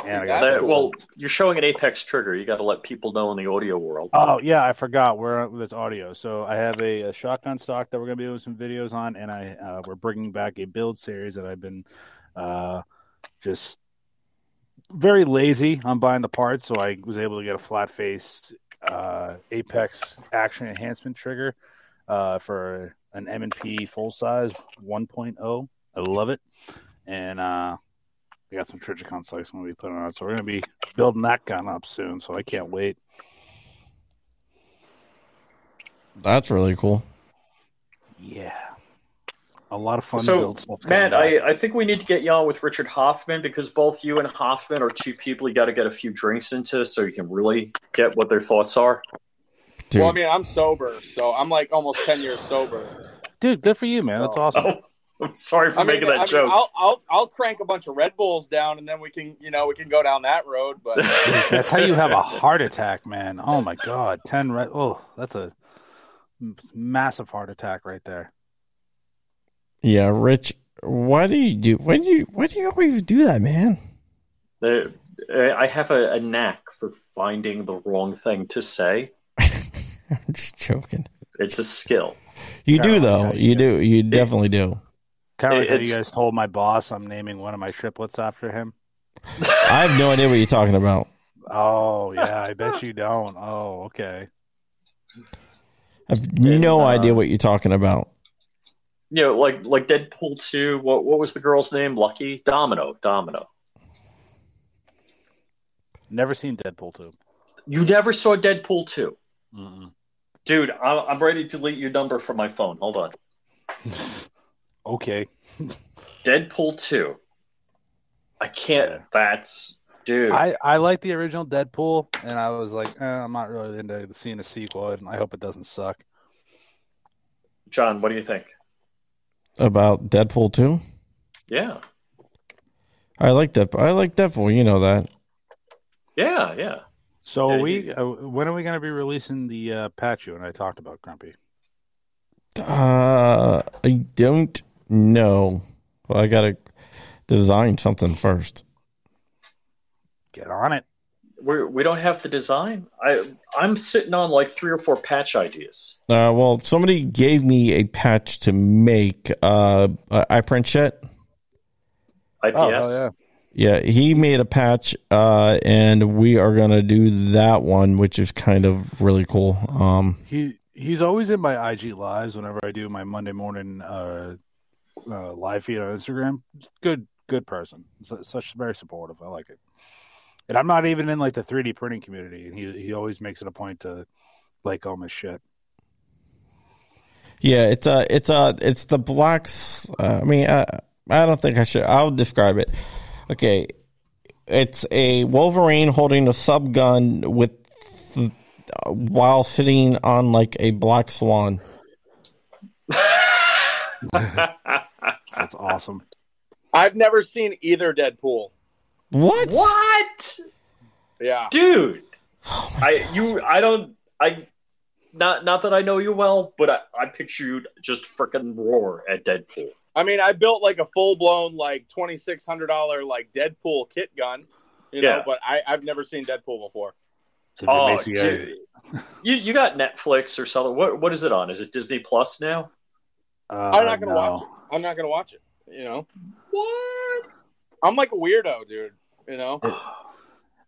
and I got That- well, you're showing an Apex trigger. You got to let people know in the audio world. Oh yeah, I forgot. We're with this audio. So I have a, a shotgun stock that we're gonna be doing some videos on, and I uh, we're bringing back a build series that I've been uh, just very lazy on buying the parts, so I was able to get a flat face uh, Apex action enhancement trigger uh, for an M and P full size 1.0. I love it, and uh, I got some Trijicon sights I'm gonna be putting on so we're gonna be building that gun up soon. So I can't wait. That's really cool. Yeah. A lot of fun So, build Matt. I, I think we need to get you on with Richard Hoffman because both you and Hoffman are two people you got to get a few drinks into so you can really get what their thoughts are. Dude, Well, I mean, I'm sober, so I'm like almost ten years sober. Dude, good for you, man. That's oh. awesome. Oh, I'm sorry for I mean, making that I mean, joke. I'll, I'll I'll crank a bunch of Red Bulls down, and then we can you know we can go down that road. But That's how you have a heart attack, man. Oh my god, ten red. Oh, that's a massive heart attack right there. yeah, Rich, why do you do? Why do you? Why do you always do that, man? The- uh, I have a, a knack for finding the wrong thing to say. I'm just joking. It's a skill. You do though. yeah, You yeah. do. You definitely do. Kind of like how you guys told my boss I'm naming one of my triplets after him. I have no idea what you're talking about. Oh yeah, I bet you don't. Oh okay. I have no uh, idea what you're talking about. You know, like like Deadpool two. What what was the girl's name? Lucky Domino. Domino. Never seen Deadpool two. You never saw Deadpool two, Mm-mm. dude. I'm, I'm ready to delete your number from my phone. Hold on. okay. Deadpool two. I can't. Yeah. That's dude. I, I like the original Deadpool, and I was like, eh, I'm not really into seeing a sequel, and I hope it doesn't suck. John, what do you think? About Deadpool 2? Yeah, I like Deadpool. I like Deadpool. You know that. yeah, yeah. So Yeah, we, you- uh, when are we going to be releasing the uh, patch you and I talked about, Grumpy? Uh, I don't know. Well, I gotta design something first. Get on it. We we don't have the design. I I'm sitting on like three or four patch ideas. Uh, well, somebody gave me a patch to make. Uh, I print shit. IPS. Oh, yeah. Yeah, he made a patch, uh, and we are gonna do that one, which is kind of really cool. Um, He he's always in my IG lives whenever I do my Monday morning uh, uh, live feed on Instagram. Good good person. Su- Such very supportive. I like it. And I'm not even in like the 3D printing community, and he he always makes it a point to like all my shit. yeah, it's uh it's uh it's the blacks. Uh, I mean, uh, I don't think I should. I'll describe it. Okay, it's a Wolverine holding a sub gun with uh, while sitting on like a black swan. That's awesome. I've never seen either Deadpool. What? What, Yeah, dude? Oh I you I don't I not not that I know you well, but I, I picture you just freaking roar at Deadpool. I mean, I built like a full blown like twenty six hundred dollar like Deadpool kit gun, you know, but I, I've never seen Deadpool before. Oh, you dude. you you got Netflix or something? What what is it on? Is it Disney Plus now? Uh, I'm not gonna no. watch it. I'm not gonna watch it. You know what? I'm like a weirdo, dude. You know,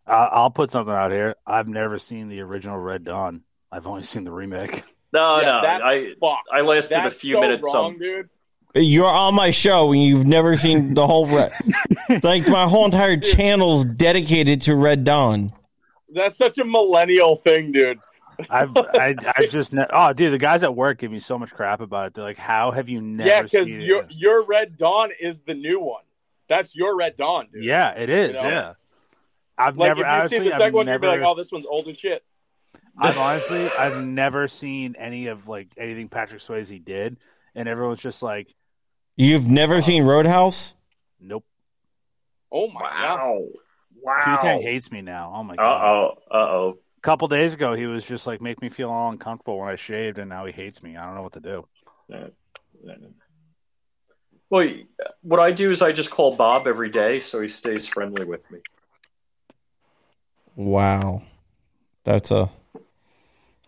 I- I'll put something out here. I've never seen the original Red Dawn. I've only seen the remake. No, Yeah, no. I fuck. I lasted a few so minutes. wrong, on, dude. You're on my show and you've never seen the whole red. like my whole entire channel's dedicated to Red Dawn. That's such a millennial thing, dude. I've I, I just ne- oh dude the guys at work give me so much crap about it. They're like, how have you never? yeah, because your it? your Red Dawn is the new one. That's your Red Dawn, dude. Yeah, it is. You know? Yeah, I've Like never if you honestly. see the I've second one, never, you'd be like, "Oh, this one's old as shit." I've honestly I've never seen any of like anything Patrick Swayze did, and everyone's just like, You've never seen Roadhouse? nope. Oh my god! Wow. Q Tang hates me now. Oh my god! Uh oh. Uh oh. A couple days ago, he was just like, make me feel all uncomfortable when I shaved, and now he hates me. I don't know what to do. Well, what I do is I just call Bob every day, so he stays friendly with me. Wow. That's a.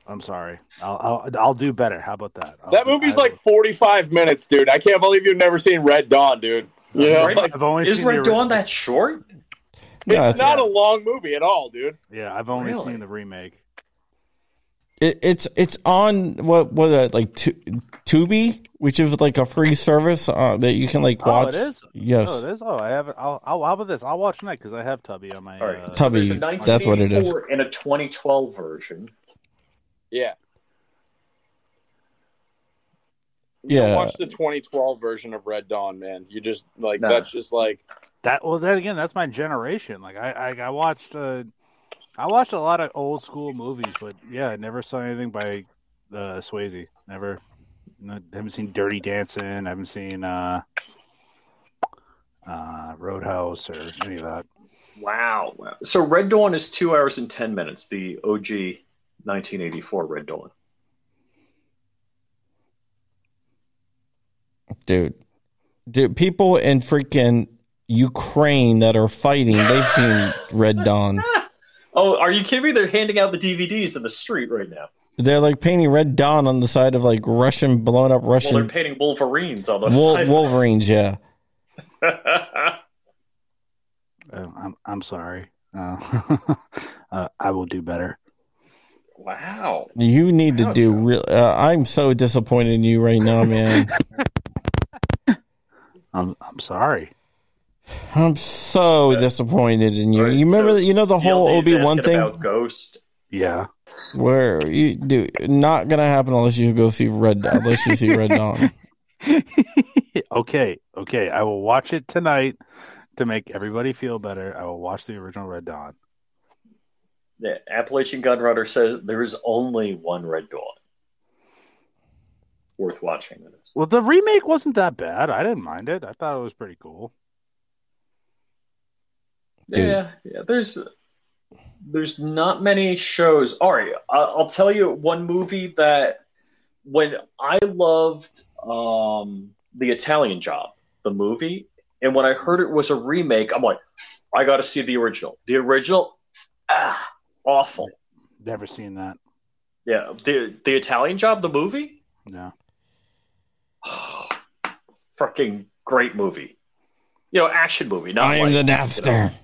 I'm sorry. I'll I'll, I'll do better. How about that? I'll That movie's I like 45 minutes, dude. I can't believe you've never seen Red Dawn, dude. You know, Right. like, I've only Is seen Red the, Dawn that short? Yeah, it's it's, not a long movie at all, dude. Yeah, I've only Really? seen the remake. it, it's it's on what what uh, like tu- Tubi, which is like a free service uh, that you can like watch. Oh, it is. Yes, Oh, it is. Oh, I have it. I'll, I'll, how about this? I'll watch tonight because I have Tubi on my. All right. Uh, so a that's what it is. In a 2012 version. Yeah. Yeah. Watch the 2012 version of Red Dawn, man. You just like Nah. that's just like that. Well, then again, that's my generation. Like I, I, I watched. Uh, I watched a lot of old school movies, but yeah, I never saw anything by uh, Swayze. Never. No, haven't seen Dirty Dancing. I haven't seen uh, uh, Roadhouse or any of that. Wow. wow. So Red Dawn is two hours and 10 minutes, the OG 1984 Red Dawn. dude, dude, people in freaking Ukraine that are fighting, they've seen Red Dawn. Oh, are you kidding me? They're handing out the DVDs in the street right now. They're like painting Red Dawn on the side of like Russian blown up Well, they're painting Wolverines on the Wol- side. Wolverines. Yeah, Uh, I'm, I'm sorry. Uh, uh, I will do better. wow. you need to do real. Uh, I'm so disappointed in you right now, man. I'm, I'm sorry. I'm so disappointed in you. Right, You remember, so that you know, the whole DLD's Obi Wan thing about Ghost. Yeah. where you do not gonna happen unless you go see Red unless you see Red Dawn. okay, okay. I will watch it tonight to make everybody feel better. I will watch the original Red Dawn. The Appalachian Gunrunner says there is only one Red Dawn. Worth watching. That is. Well, the remake wasn't that bad. I didn't mind it. I thought it was pretty cool. Dude. Yeah, yeah. There's there's not many shows. All right, I- I'll tell you one movie that when I loved um, the Italian Job, the movie, and when I heard it was a remake, I'm like, I got to see the original. The original, ah, awful. Never seen that. Yeah, the the Italian Job, the movie, No. fucking great movie. You know, action movie. Not I am like, the Napster. Movie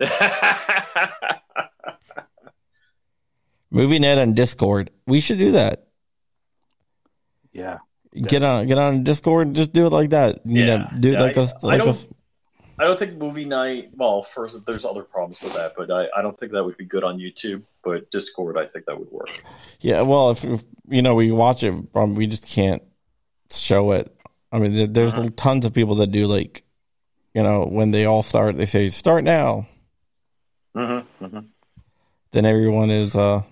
Movie net on Discord. We should do that. Yeah. Get on, get on Discord. and Just do it like that. You know, Yeah. do it Yeah, like I- us. I Like don't- us. I don't think movie night. Well, first, there's other problems with that, but I, I don't think that would be good on YouTube. But Discord, I think that would work. Yeah. Well, if, if you know we watch it, um, we just can't show it. I mean, there, there's Uh-huh. tons of people that do like, you know, when they all start, they say start now. Mm-hmm, mm-hmm. Then everyone is uh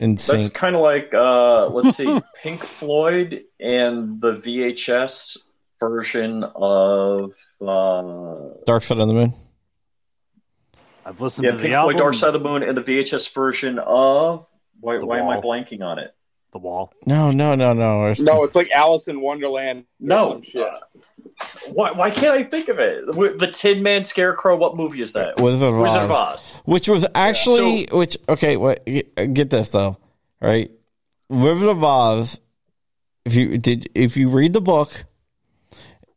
in That's kind of like, uh, let's see, Pink Floyd and the VHS version of uh, Dark Side of the Moon. I've listened yeah, to the Pink album. Floyd, Dark Side of the Moon, and the VHS version of. Why, why am I blanking on it? The Wall. No, no, no, no. It's- no, it's like Alice in Wonderland. No, some shit. uh, why, why can't I think of it? The Tin Man Scarecrow. What movie is that? Wizard of Wizard of Oz. Which was actually which okay, wait, get this though, right? Wizard of Oz. If you did, if you read the book,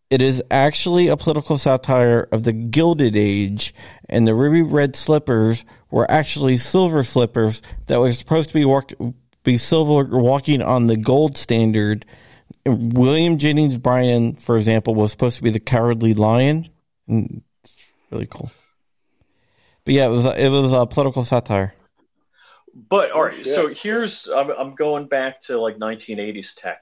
it is actually a political satire of the Gilded Age, and the ruby red slippers were actually silver slippers that were supposed to be work, be silver walking on the gold standard William Jennings Bryan, for example, was supposed to be the cowardly lion. And it's really cool. But yeah, it was it was a political satire. But all right, so here's I'm, I'm going back to like 1980s tech.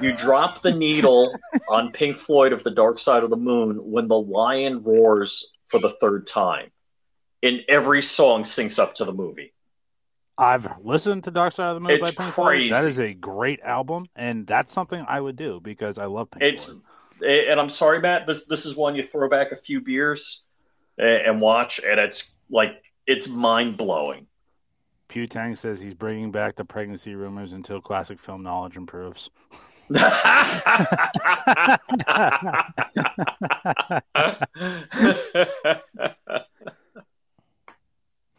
You drop the needle on Pink Floyd of the Dark Side of the Moon when the lion roars for the third time, and every song syncs up to the movie. I've listened to Dark Side of the Moon It's by Pink Floyd. That is a great album, and that's something I would do because I love Pink It's Floyd. and I'm sorry, Matt. This this is one you throw back a few beers and, and watch, and it's like it's mind blowing. Putang says he's bringing back the pregnancy rumors until classic film knowledge improves.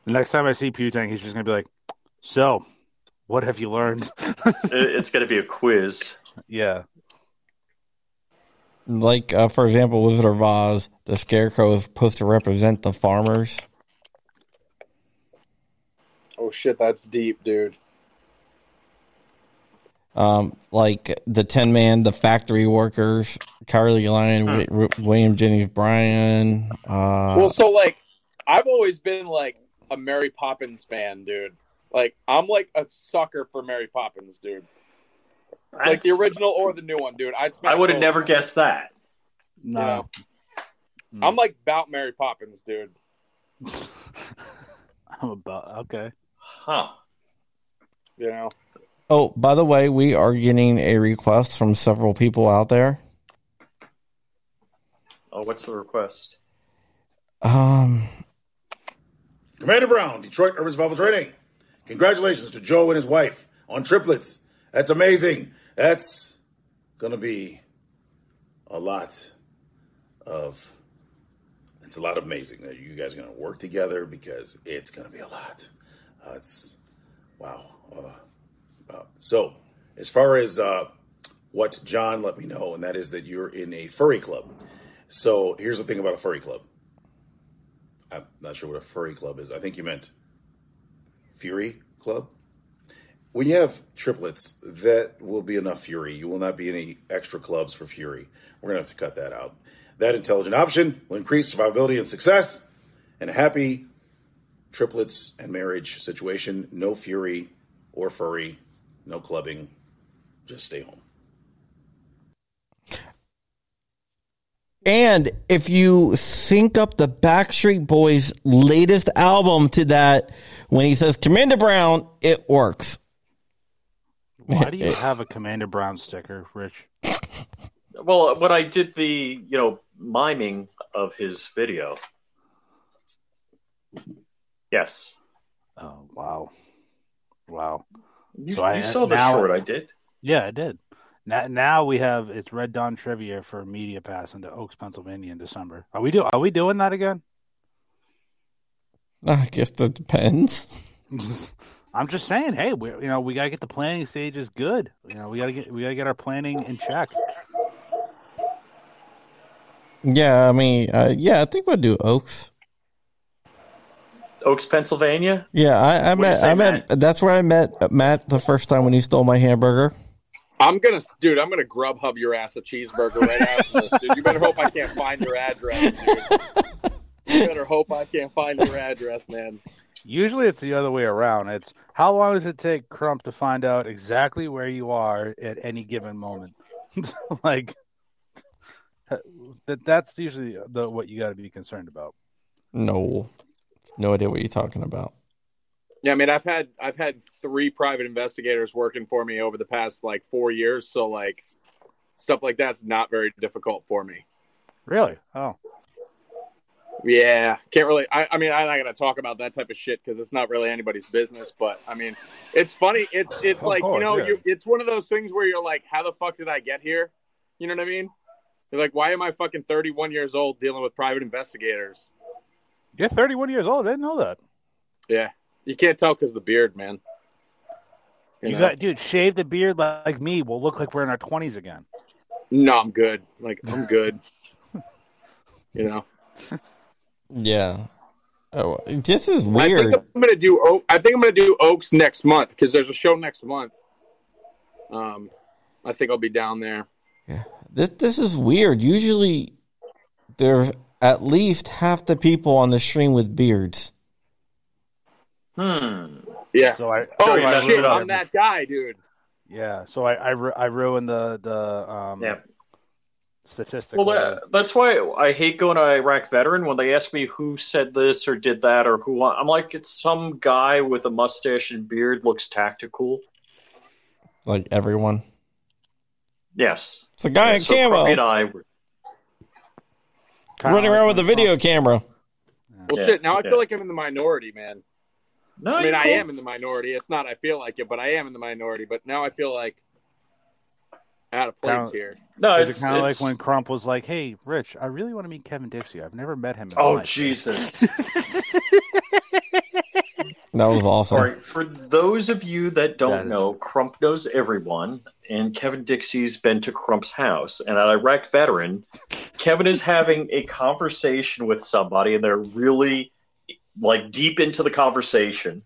The next time I see Putang, he's just gonna be like, "So, what have you learned?" it's going to be a quiz. yeah, Like uh, for example, Wizard of Oz, the scarecrow is supposed to represent the farmers. Oh shit, that's deep, dude. Um, like the Tin Man, the factory workers, Carly Lion, Wi- Wi- William Jennings Bryan. Uh, well, so like, I've always been like a Mary Poppins fan, dude. Like, I'm like a sucker for Mary Poppins, dude. Like the original or the new one, dude. I'd smash I would have both. never guessed that. no, know, I'm like about Mary Poppins, dude. I'm about okay. Huh. You know, oh, by the way, we are getting a request from several people out there. Oh, what's the request? Um, Commander Brown, Detroit Urban Survival Training. Congratulations to Joe and his wife on triplets. That's amazing. That's going to be a lot of. It's a lot of amazing that you guys are going to work together because it's going to be a lot. Uh, it's wow. Uh, uh, so, as far as uh, what John let me know, and that is that you're in a furry club. So, here's the thing about a furry club. I'm not sure what a furry club is. I think you meant Fury Club. When you have triplets, that will be enough Fury. You will not be any extra clubs for Fury. We're going to have to cut that out. That intelligent option will increase survivability and success. And a happy triplets and marriage situation. No Fury or furry. No clubbing. Just stay home. And if you sync up the Backstreet Boys' latest album to that, when he says Commander Brown, it works. Why do you have a Commander Brown sticker, Rich? Well, when I did the you know miming of his video, yes, Oh wow, wow. you, So you I- saw the now- short I did. Yeah, I did. Now, now we have it's Red Dawn trivia for Media Pass into Oaks, Pennsylvania in December. Are we do? Are we doing that again? I guess that depends. I'm just saying, hey, we you know we gotta get the planning stages good. You know, we gotta get we gotta get our planning in check. Yeah, I mean, uh, yeah, I think we'll do Oaks. Oaks, Pennsylvania. Yeah, I, I met. say, I met. That's where I met Matt the first time when he stole my hamburger. I'm gonna, dude. I'm gonna Grubhub your ass a cheeseburger right after this, dude. You better hope I can't find your address, dude. You better hope I can't find your address, man. Usually it's the other way around. It's how long does it take Crump to find out exactly where you are at any given moment? like that that's usually the what you got to be concerned about. No, no idea what you're talking about. Yeah, I mean, I've had I've had three private investigators working for me over the past like four years, so like stuff like that's not very difficult for me. Really? Oh. Yeah, can't really. I, I mean, I'm not gonna talk about that type of shit because it's not really anybody's business. But I mean, it's funny. It's it's like you know, yeah. you, it's one of those things where you're like, how the fuck did I get here? You know what I mean? You're like, why am I fucking 31 years old dealing with private investigators? You're 31 years old. I didn't know that. Yeah, you can't tell because the beard, man. You, know? got, dude, shave the beard like, like me. We'll look like we're in our 20s again. No, I'm good. Like I'm good. you know. Yeah. Oh, this is I weird. think I'm gonna do. Oak, I think I'm gonna do Oaks next month because there's a show next month. Um, I think I'll be down there. Yeah. This this is weird. Usually, there's at least half the people on the stream with beards. Hmm. Yeah. So I Oh Sure, you messed shit! it. I'm that guy, dude. yeah. So I I, ru- I ruined the the um Yeah. statistic. Well, that, that's why I hate going to Iraq veteran when they ask me who said this or did that or who. I'm like, it's some guy with a mustache and beard looks tactical. Like everyone. Yes. It's a guy in So camo and I were- running around with a video camera. Well, Yeah, shit. Now I feel like I'm in the minority, man. No, I mean, you're I am in the minority. It's not. I feel like it, but I am in the minority. But now I feel like out of place Kinda- here. No, it's it kind of like when Crump was like, "Hey, Rich, I really want to meet Kevin Dixie. I've never met him." In Oh life." Jesus! That was awesome. All right, for those of you that don't That is- know, Crump knows everyone, and Kevin Dixie's been to Crump's house. And at Iraq Veteran, Kevin is having a conversation with somebody, and they're really like deep into the conversation,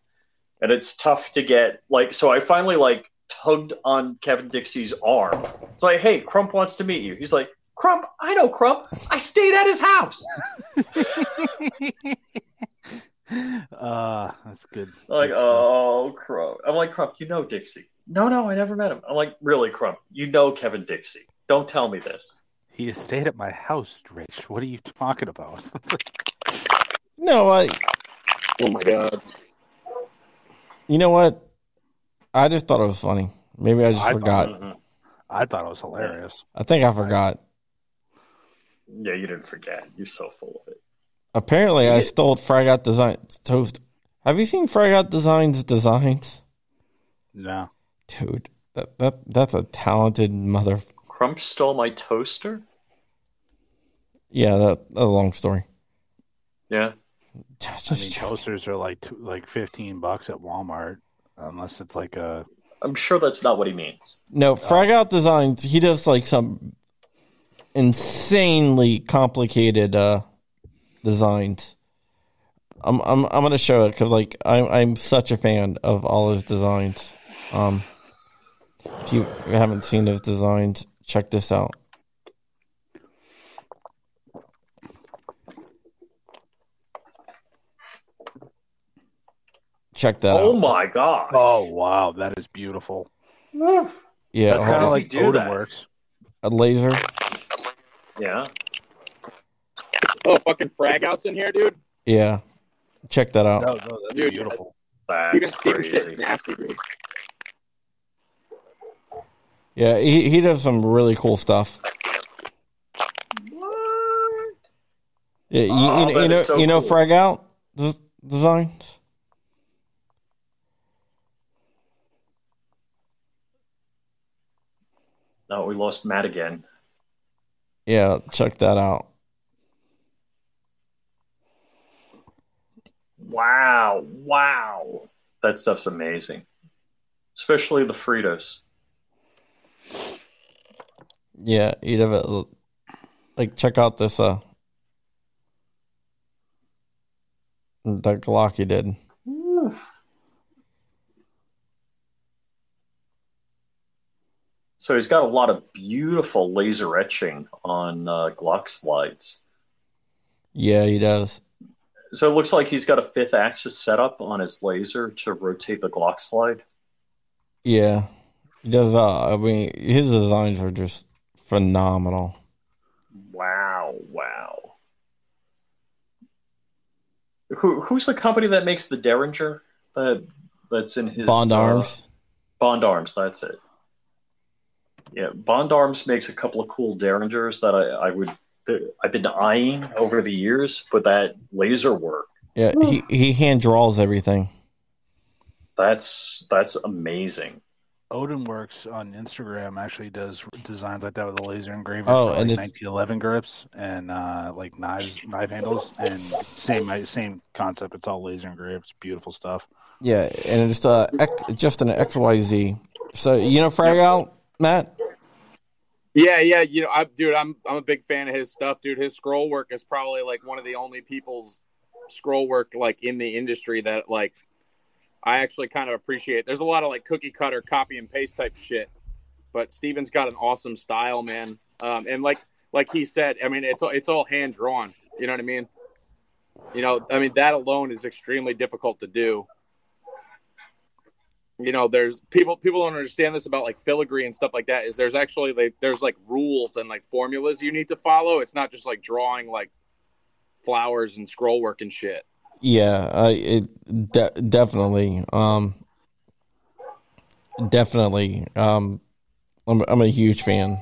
and it's tough to get like. So I finally like tugged on Kevin Dixie's arm. It's like, hey, Crump wants to meet you. He's like, Crump, I know Crump. I stayed at his house. Uh, that's good. Like, good stuff. oh, Crump. I'm like, Crump, you know Dixie. No, no, I never met him. I'm like, really, Crump, you know Kevin Dixie. Don't tell me this. he stayed at my house, Rich. What are you talking about? No, I, Oh my god. you know what? I just thought it was funny. Maybe I just I forgot. Mhm. I thought it was hilarious. I think I forgot. Yeah, you didn't forget. You're so full of it. Apparently, I stole Frag Out Designs toast. Have you seen Frag Out Designs designs? No, Dude, that, that that's a talented mother. Crump stole my toaster? Yeah, that, that's a long story. Yeah. I mean toasters are like two, like fifteen bucks at Walmart, unless it's like a I'm sure that's not what he means. No, Frag Out Designs. He does like some insanely complicated uh, designs. I'm I'm I'm gonna show it because like I'm I'm such a fan of all his designs. Um, if you haven't seen his designs, check this out. Check that Oh out. my god. oh wow, that is beautiful. Yeah, That's uh-huh. kind of does he like do Odin that? works. a laser. Yeah. Oh, fucking frag outs in here, dude. Yeah, check that out. No, no, that's Dude, beautiful. Steven, That's Steven shit's crazy. nasty, dude. Yeah, he he does some really cool stuff. What? Yeah, you, Oh, you, you know so you know cool. frag out des- designs. No, we lost Matt again. Yeah, check that out. Wow. Wow. That stuff's amazing. Especially the Fritos. Yeah, you have it. Like check out this uh that Glock he did. So he's got a lot of beautiful laser etching on uh, Glock slides. Yeah, he does. So it looks like he's got a fifth axis setup on his laser to rotate the Glock slide. Yeah, he does. Uh, I mean, his designs are just phenomenal. Wow, wow. Who who's the company that makes the Derringer that that's in his Bond uh, arms. Bond Arms, that's it. Yeah, Bond Arms makes a couple of cool Derringers that I, I would that I've been eyeing over the years, but that laser work, Yeah, he he hand draws everything. that's that's amazing. Odin Works on Instagram actually does designs like that with a laser engraver. Oh, and like it's- 1911 grips and uh, like knives, knife handles, and same same concept. It's all laser engraved. It's beautiful stuff. Yeah, and it's uh just an X Y Z. So you know frag out, Matt. Yeah, yeah, you know, I, dude, I'm I'm a big fan of his stuff, dude. His scroll work is probably like one of the only people's scroll work like in the industry that like I actually kind of appreciate. There's a lot of like cookie cutter, copy and paste type shit, but Steven's got an awesome style, man. Um, and like like he said, I mean, it's it's all hand drawn. You know what I mean? You know, I mean that alone is extremely difficult to do. You know, there's people people don't understand this about like filigree and stuff like that. Is there's actually like there's like rules and like formulas you need to follow. It's not just like drawing like flowers and scroll work and shit. Yeah, uh, it de- definitely, um, definitely. Um, I'm I'm a huge fan.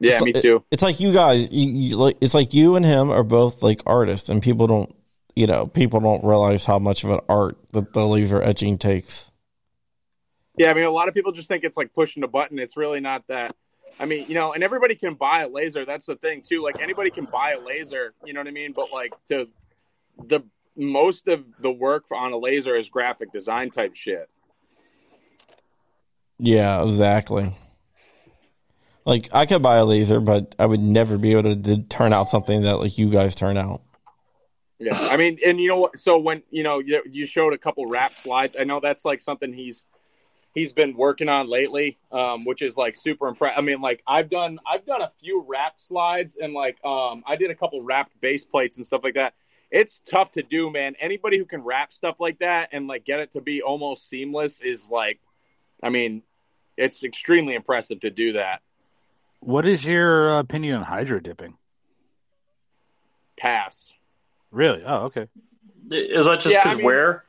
Yeah, It's me too. It's like you guys. You, you like it's like you and him are both like artists, and people don't, you know, people don't realize how much of an art that the laser etching takes. Yeah, I mean, a lot of people just think it's like pushing a button. It's really not that. I mean, you know, and everybody can buy a laser. That's the thing too. Like anybody can buy a laser. You know what I mean? But like to the most of the work on a laser is graphic design type shit. Yeah, exactly. Like I could buy a laser, but I would never be able to d- turn out something that like you guys turn out. Yeah, I mean, and you know what? So when you know you, you showed a couple rap slides, I know that's like something he's he's been working on lately, um, which is like super impressive. I mean, like I've done I've done a few rap slides and like um, I did a couple wrapped base plates and stuff like that. It's tough to do, man. Anybody who can wrap stuff like that and like get it to be almost seamless is like, I mean, it's extremely impressive to do that. What is your opinion on hydro dipping? Pass. Really? Oh, okay. Is that just Yeah, I because mean- where?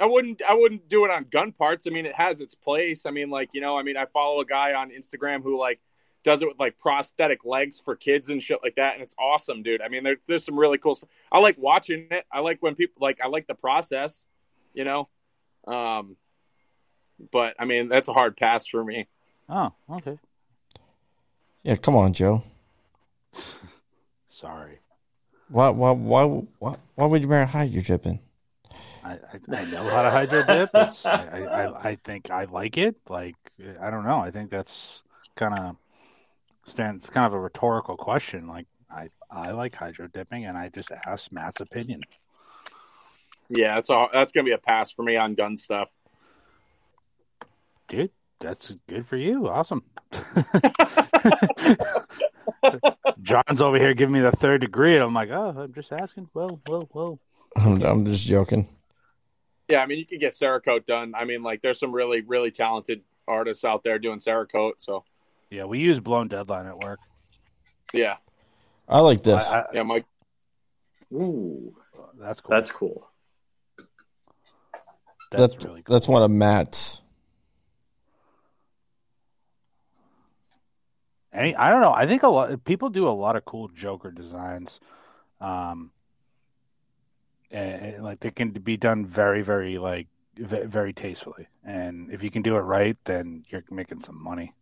I wouldn't I wouldn't do it on gun parts. I mean, it has its place. I mean, like, you know, I mean, I follow a guy on Instagram who like does it with like prosthetic legs for kids and shit like that, and it's awesome, dude. I mean, there's there's some really cool stuff. I like watching it. I like when people like I like the process, you know. Um but I mean, that's a hard pass for me. Oh, okay. Yeah, come on, Joe. Sorry. Why why why why, why would you marry hydro dipping? I, I, I know how to hydro dip. It's, I, I, I think I like it. Like I don't know. I think that's kind of stands kind of a rhetorical question. Like I I like hydro dipping, and I just asked Matt's opinion. Yeah, that's all that's gonna be a pass for me on gun stuff. Dude, that's good for you. Awesome. John's over here giving me the third degree, and I'm like, oh, I'm just asking. Whoa, whoa, whoa. I'm, I'm just joking. Yeah, I mean, you can get Cerakote done. I mean, like, there's some really, really talented artists out there doing Cerakote. So, Yeah, we use blown deadline at work. yeah, I like this. I, I, yeah, Mike. Ooh, that's cool. that's cool. that's, that's really cool. that's one of Matt's. Any, I don't know. I think a lot people do a lot of cool Joker designs, um, and, and, like they can be done very, very like ve- very tastefully. And if you can do it right, then you're making some money.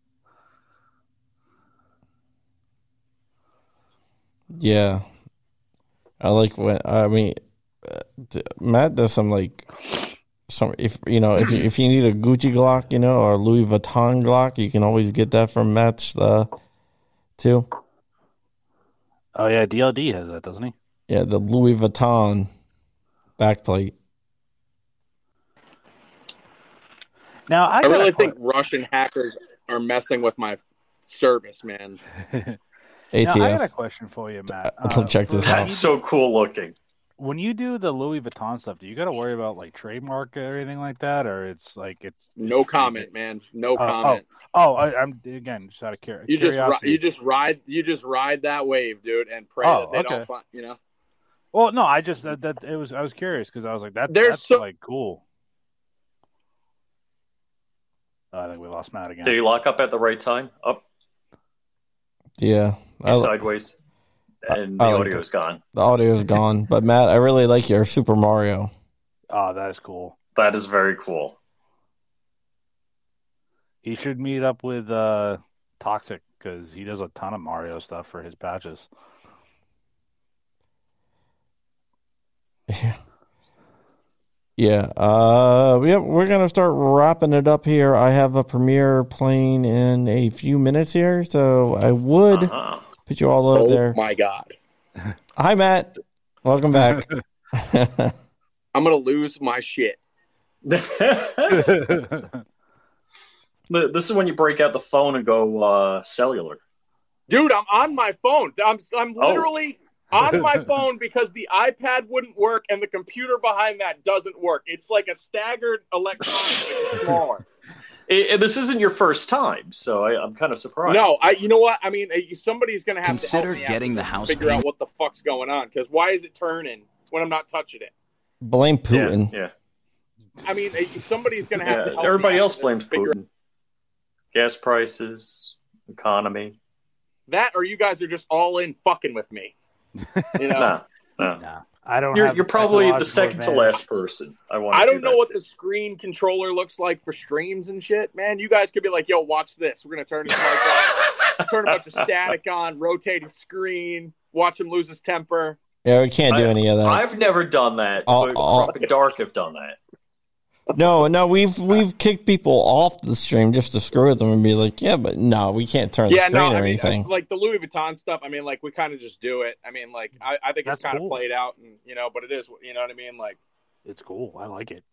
Yeah, I like when I mean uh, Matt does some like some if you know if you, if you need a Gucci Glock, you know, or Louis Vuitton Glock, you can always get that from Matt's uh, too. Oh yeah, DLD has that, doesn't he? Yeah, the Louis Vuitton backplate. Now I, I really que- think Russian hackers are messing with my service, man. Now, I got a question for you, Matt. I'll uh, check this for- out. That's so cool looking. When you do the Louis Vuitton stuff, do you got to worry about like trademark or anything like that, or it's like it's No it's comment, man. No oh, oh, comment. Oh, I, I'm again just out of cur- you just ri- you just ride you just ride that wave, dude, and pray Oh, that they okay. don't find you know. Well, no, I just that, that it was I was curious because I was like that There's that's so- like cool. Oh, I think we lost Matt again. Did he lock up at the right time? Up Yeah, I, sideways, and the I like audio's gone. the audio's gone. But Matt, I really like your Super Mario. Oh, that is cool. That is very cool. He should meet up with uh Toxic because he does a ton of Mario stuff for his patches. Yeah. Yeah. Uh, yeah, we're gonna start wrapping it up here. I have a premiere playing in a few minutes here, so I would Uh-huh. put you all out Oh there. my god. Hi, Matt. Welcome back. I'm gonna lose my shit. This is when you break out the phone and go uh, cellular. Dude, I'm on my phone. I'm I'm Oh. Literally on my phone because the iPad wouldn't work and the computer behind that doesn't work. It's like a staggered electronic it's smaller. I- and this isn't your first time, so I, I'm kind of surprised. No, I. You know what? I mean, uh, somebody's gonna have Consider to help me out getting the and house figure out what the fuck's going on. Because why is it turning when I'm not touching it? Blame yeah, Putin. yeah. I mean, uh, somebody's gonna have yeah. to help. Everybody me else and blames figure Putin. Gas prices, economy. that, or you guys are just all in fucking with me. You know, Nah, nah. Nah, I don't. You're, have you're probably the technological second to last person. I want. I do don't know what to. the screen controller looks like for streams and shit, man. You guys could be like, "Yo, watch this. We're gonna turn his mic on, turn a bunch of static on, rotate his screen, watch him lose his temper." Yeah, we can't do I- any of that. I've never done that. I'll- but I'll- Dark have done that. No, no, we've we've kicked people off the stream just to screw with them and be like, yeah, but no, we can't turn the Yeah, screen no, or I mean, anything. uh, like the Louis Vuitton stuff. I mean, like we kind of just do it. I mean, like I, I think That's it's kind of cool. played out, and you know, but it is, you know what I mean? Like, It's cool. I like it.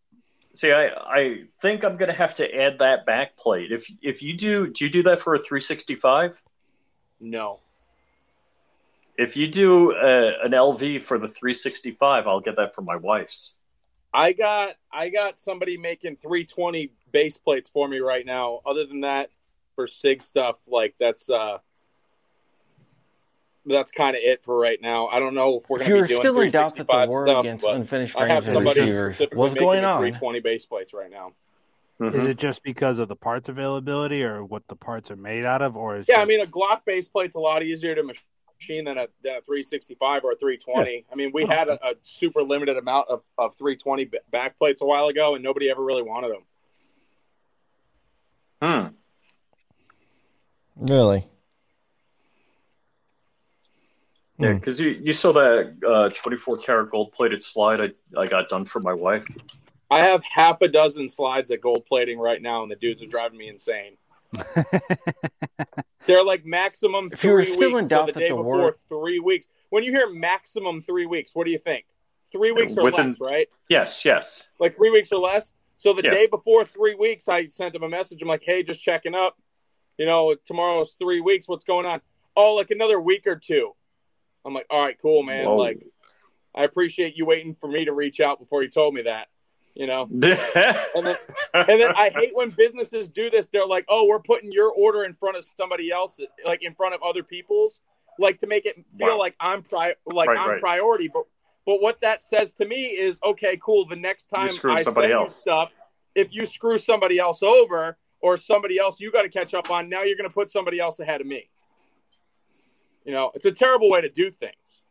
See, I, I think I'm gonna have to add that back plate. If if you do, do you do that for a 365? no, If you do uh, an LV for the 365, I'll get that for my wife's. I got I got somebody making 320 base plates for me right now. Other than that, for Sig stuff, like that's uh that's kind of it for right now. I don't know if we're going to be doing still in doubt that the 365 war stuff, against unfinished I have frames and somebody receivers, specifically what's making going on? 320 base plates right now. Mhm. Is it just because of the parts availability, or what the parts are made out of, or is Yeah, I mean a Glock base plate's a lot easier to machine than a, than a 365 or a 320. I mean, we had a, a super limited amount of, of 320 back plates a while ago, and nobody ever really wanted them. Hmm. Really? Yeah, Hmm. because you, you saw that uh, 24 karat gold plated slide I, I got done for my wife. I have half a dozen slides at gold plating right now, and the dudes are driving me insane. They're like maximum If three you were still weeks. in doubt so the that the before war- three weeks. When you hear maximum three weeks, what do you think? Three weeks or Within- less, right? Yes, yes. Like three weeks or less. So the Yeah. day before three weeks, I sent him a message. I'm like, hey, just checking up. You know, tomorrow's three weeks. What's going on? Oh, like another week or two. I'm like, all right, cool, man. Whoa. Like, I appreciate you waiting for me to reach out before you told me that. You know, and then and then I hate when businesses do this. They're like, "Oh, we're putting your order in front of somebody else, like in front of other people's, like to make it feel Wow. like I'm pri- like Right, I'm right. priority." But but what that says to me is, okay, cool. The next time I somebody send else. you stuff, if you screw somebody else over or somebody else you got to catch up on, now you're going to put somebody else ahead of me. You know, it's a terrible way to do things.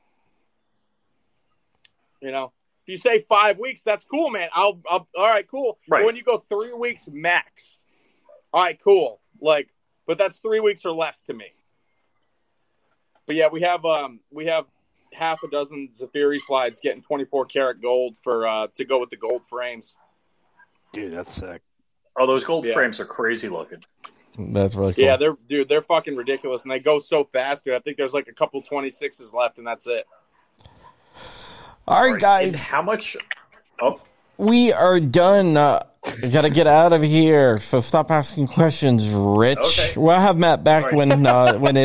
You know, if you say five weeks, that's cool, man. I'll, I'll all right, cool. But Right. when you go three weeks max, all right, cool. Like, but that's three weeks or less to me. But yeah, we have um we have half a dozen Zaffiri slides getting 24 karat gold for uh to go with the gold frames. dude, that's sick. oh, those gold Yeah. frames are crazy looking. That's really cool. Yeah, they're dude, they're fucking ridiculous, and they go so fast. Dude, I think there's like a couple 26s left, and that's it. All right, And guys, how much? Oh, we are done. Uh, we got to get out of here. So stop asking questions, Rich. Okay. We'll have Matt back All right. when uh, when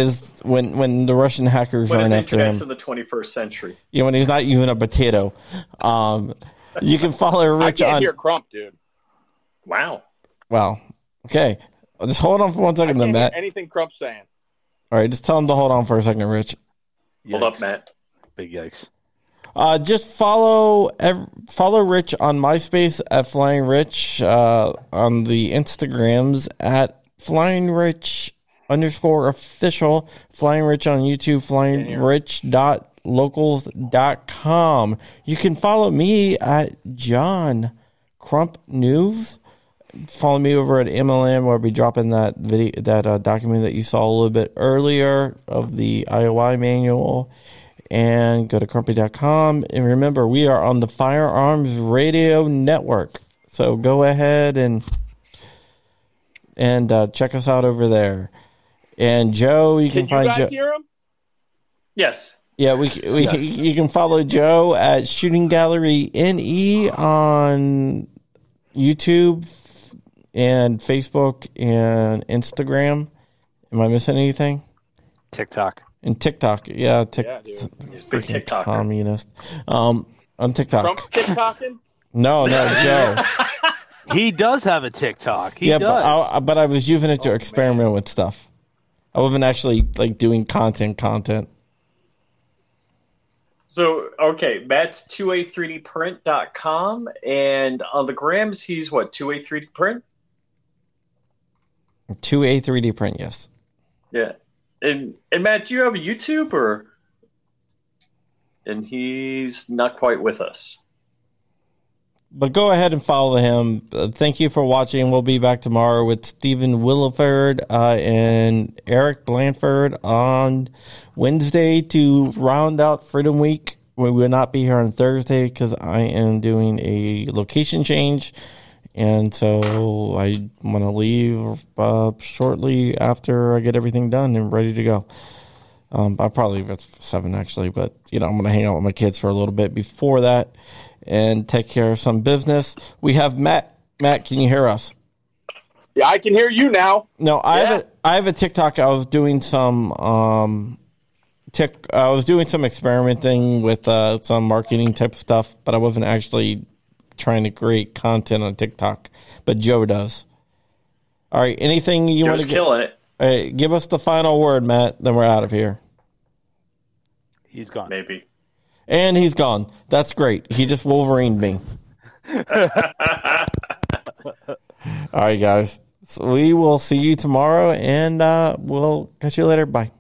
when when the Russian hackers when run after him. in the 21st century. Yeah, when he's not using a potato. Um, you can follow I Rich can't on. hear Crump, dude. Wow. Well, okay. Just hold on for one second, I can't then, hear Matt. anything Crump's saying. All right, just tell him to hold on for a second, Rich. Hold up, Matt. Big yikes. Uh, just follow follow Rich on MySpace at Flying Rich, uh, on the Instagrams at Flying Rich underscore official, Flying Rich on YouTube, Flying Rich dot locals dot com. You can follow me at John Crump News. Follow me over at MLM where I'll be dropping that video, that uh, document that you saw a little bit earlier of the IOI manual and go to crumpy.com. And remember, we are on the Firearms Radio Network. So go ahead and and uh, check us out over there. And Joe, you Can can, you find guys Joe. hear him? Yes. Yeah, we, we you can follow Joe at Shooting Gallery NE on YouTube and Facebook and Instagram. Am I missing anything? TikTok. And TikTok, yeah, tic- Yeah, dude. He's a big freaking TikToker. communist. Um, on TikTok. Trump's TikToking? No, no, Joe. He does have a TikTok. He yeah, does. but I, but I was using it to Oh, experiment with stuff. I wasn't actually like doing content, content. So, okay, Matt's 2a3dprint.com. And on the grams, he's what, 2a3dprint? Two A three D print, yes. Yeah. And, and Matt, do you have a YouTube or? And he's not quite with us. But go ahead and follow him. Uh, thank you for watching. We'll be back tomorrow with Stephen Willeford uh, and Eric Blanford on Wednesday to round out Freedom Week. We will not be here on Thursday because I am doing a location change. And so I want to leave uh, shortly after I get everything done and ready to go. Um, I'll probably leave at seven actually, but you know I'm gonna hang out with my kids for a little bit before that and take care of some business. We have Matt. Matt, can you hear us? Yeah, I can hear you now. No, I Yeah. have a I have a TikTok. I was doing some um, tick. I was doing some experimenting with uh, some marketing type stuff, but I wasn't actually trying to create content on TikTok. But Joe does. All right. Anything you want Joe's to get? killing it, All right, give us the final word, Matt. Then we're out of here. He's gone. maybe. And he's gone. That's great. He just Wolverined me. All right, guys. So we will see you tomorrow, and uh, we'll catch you later. Bye.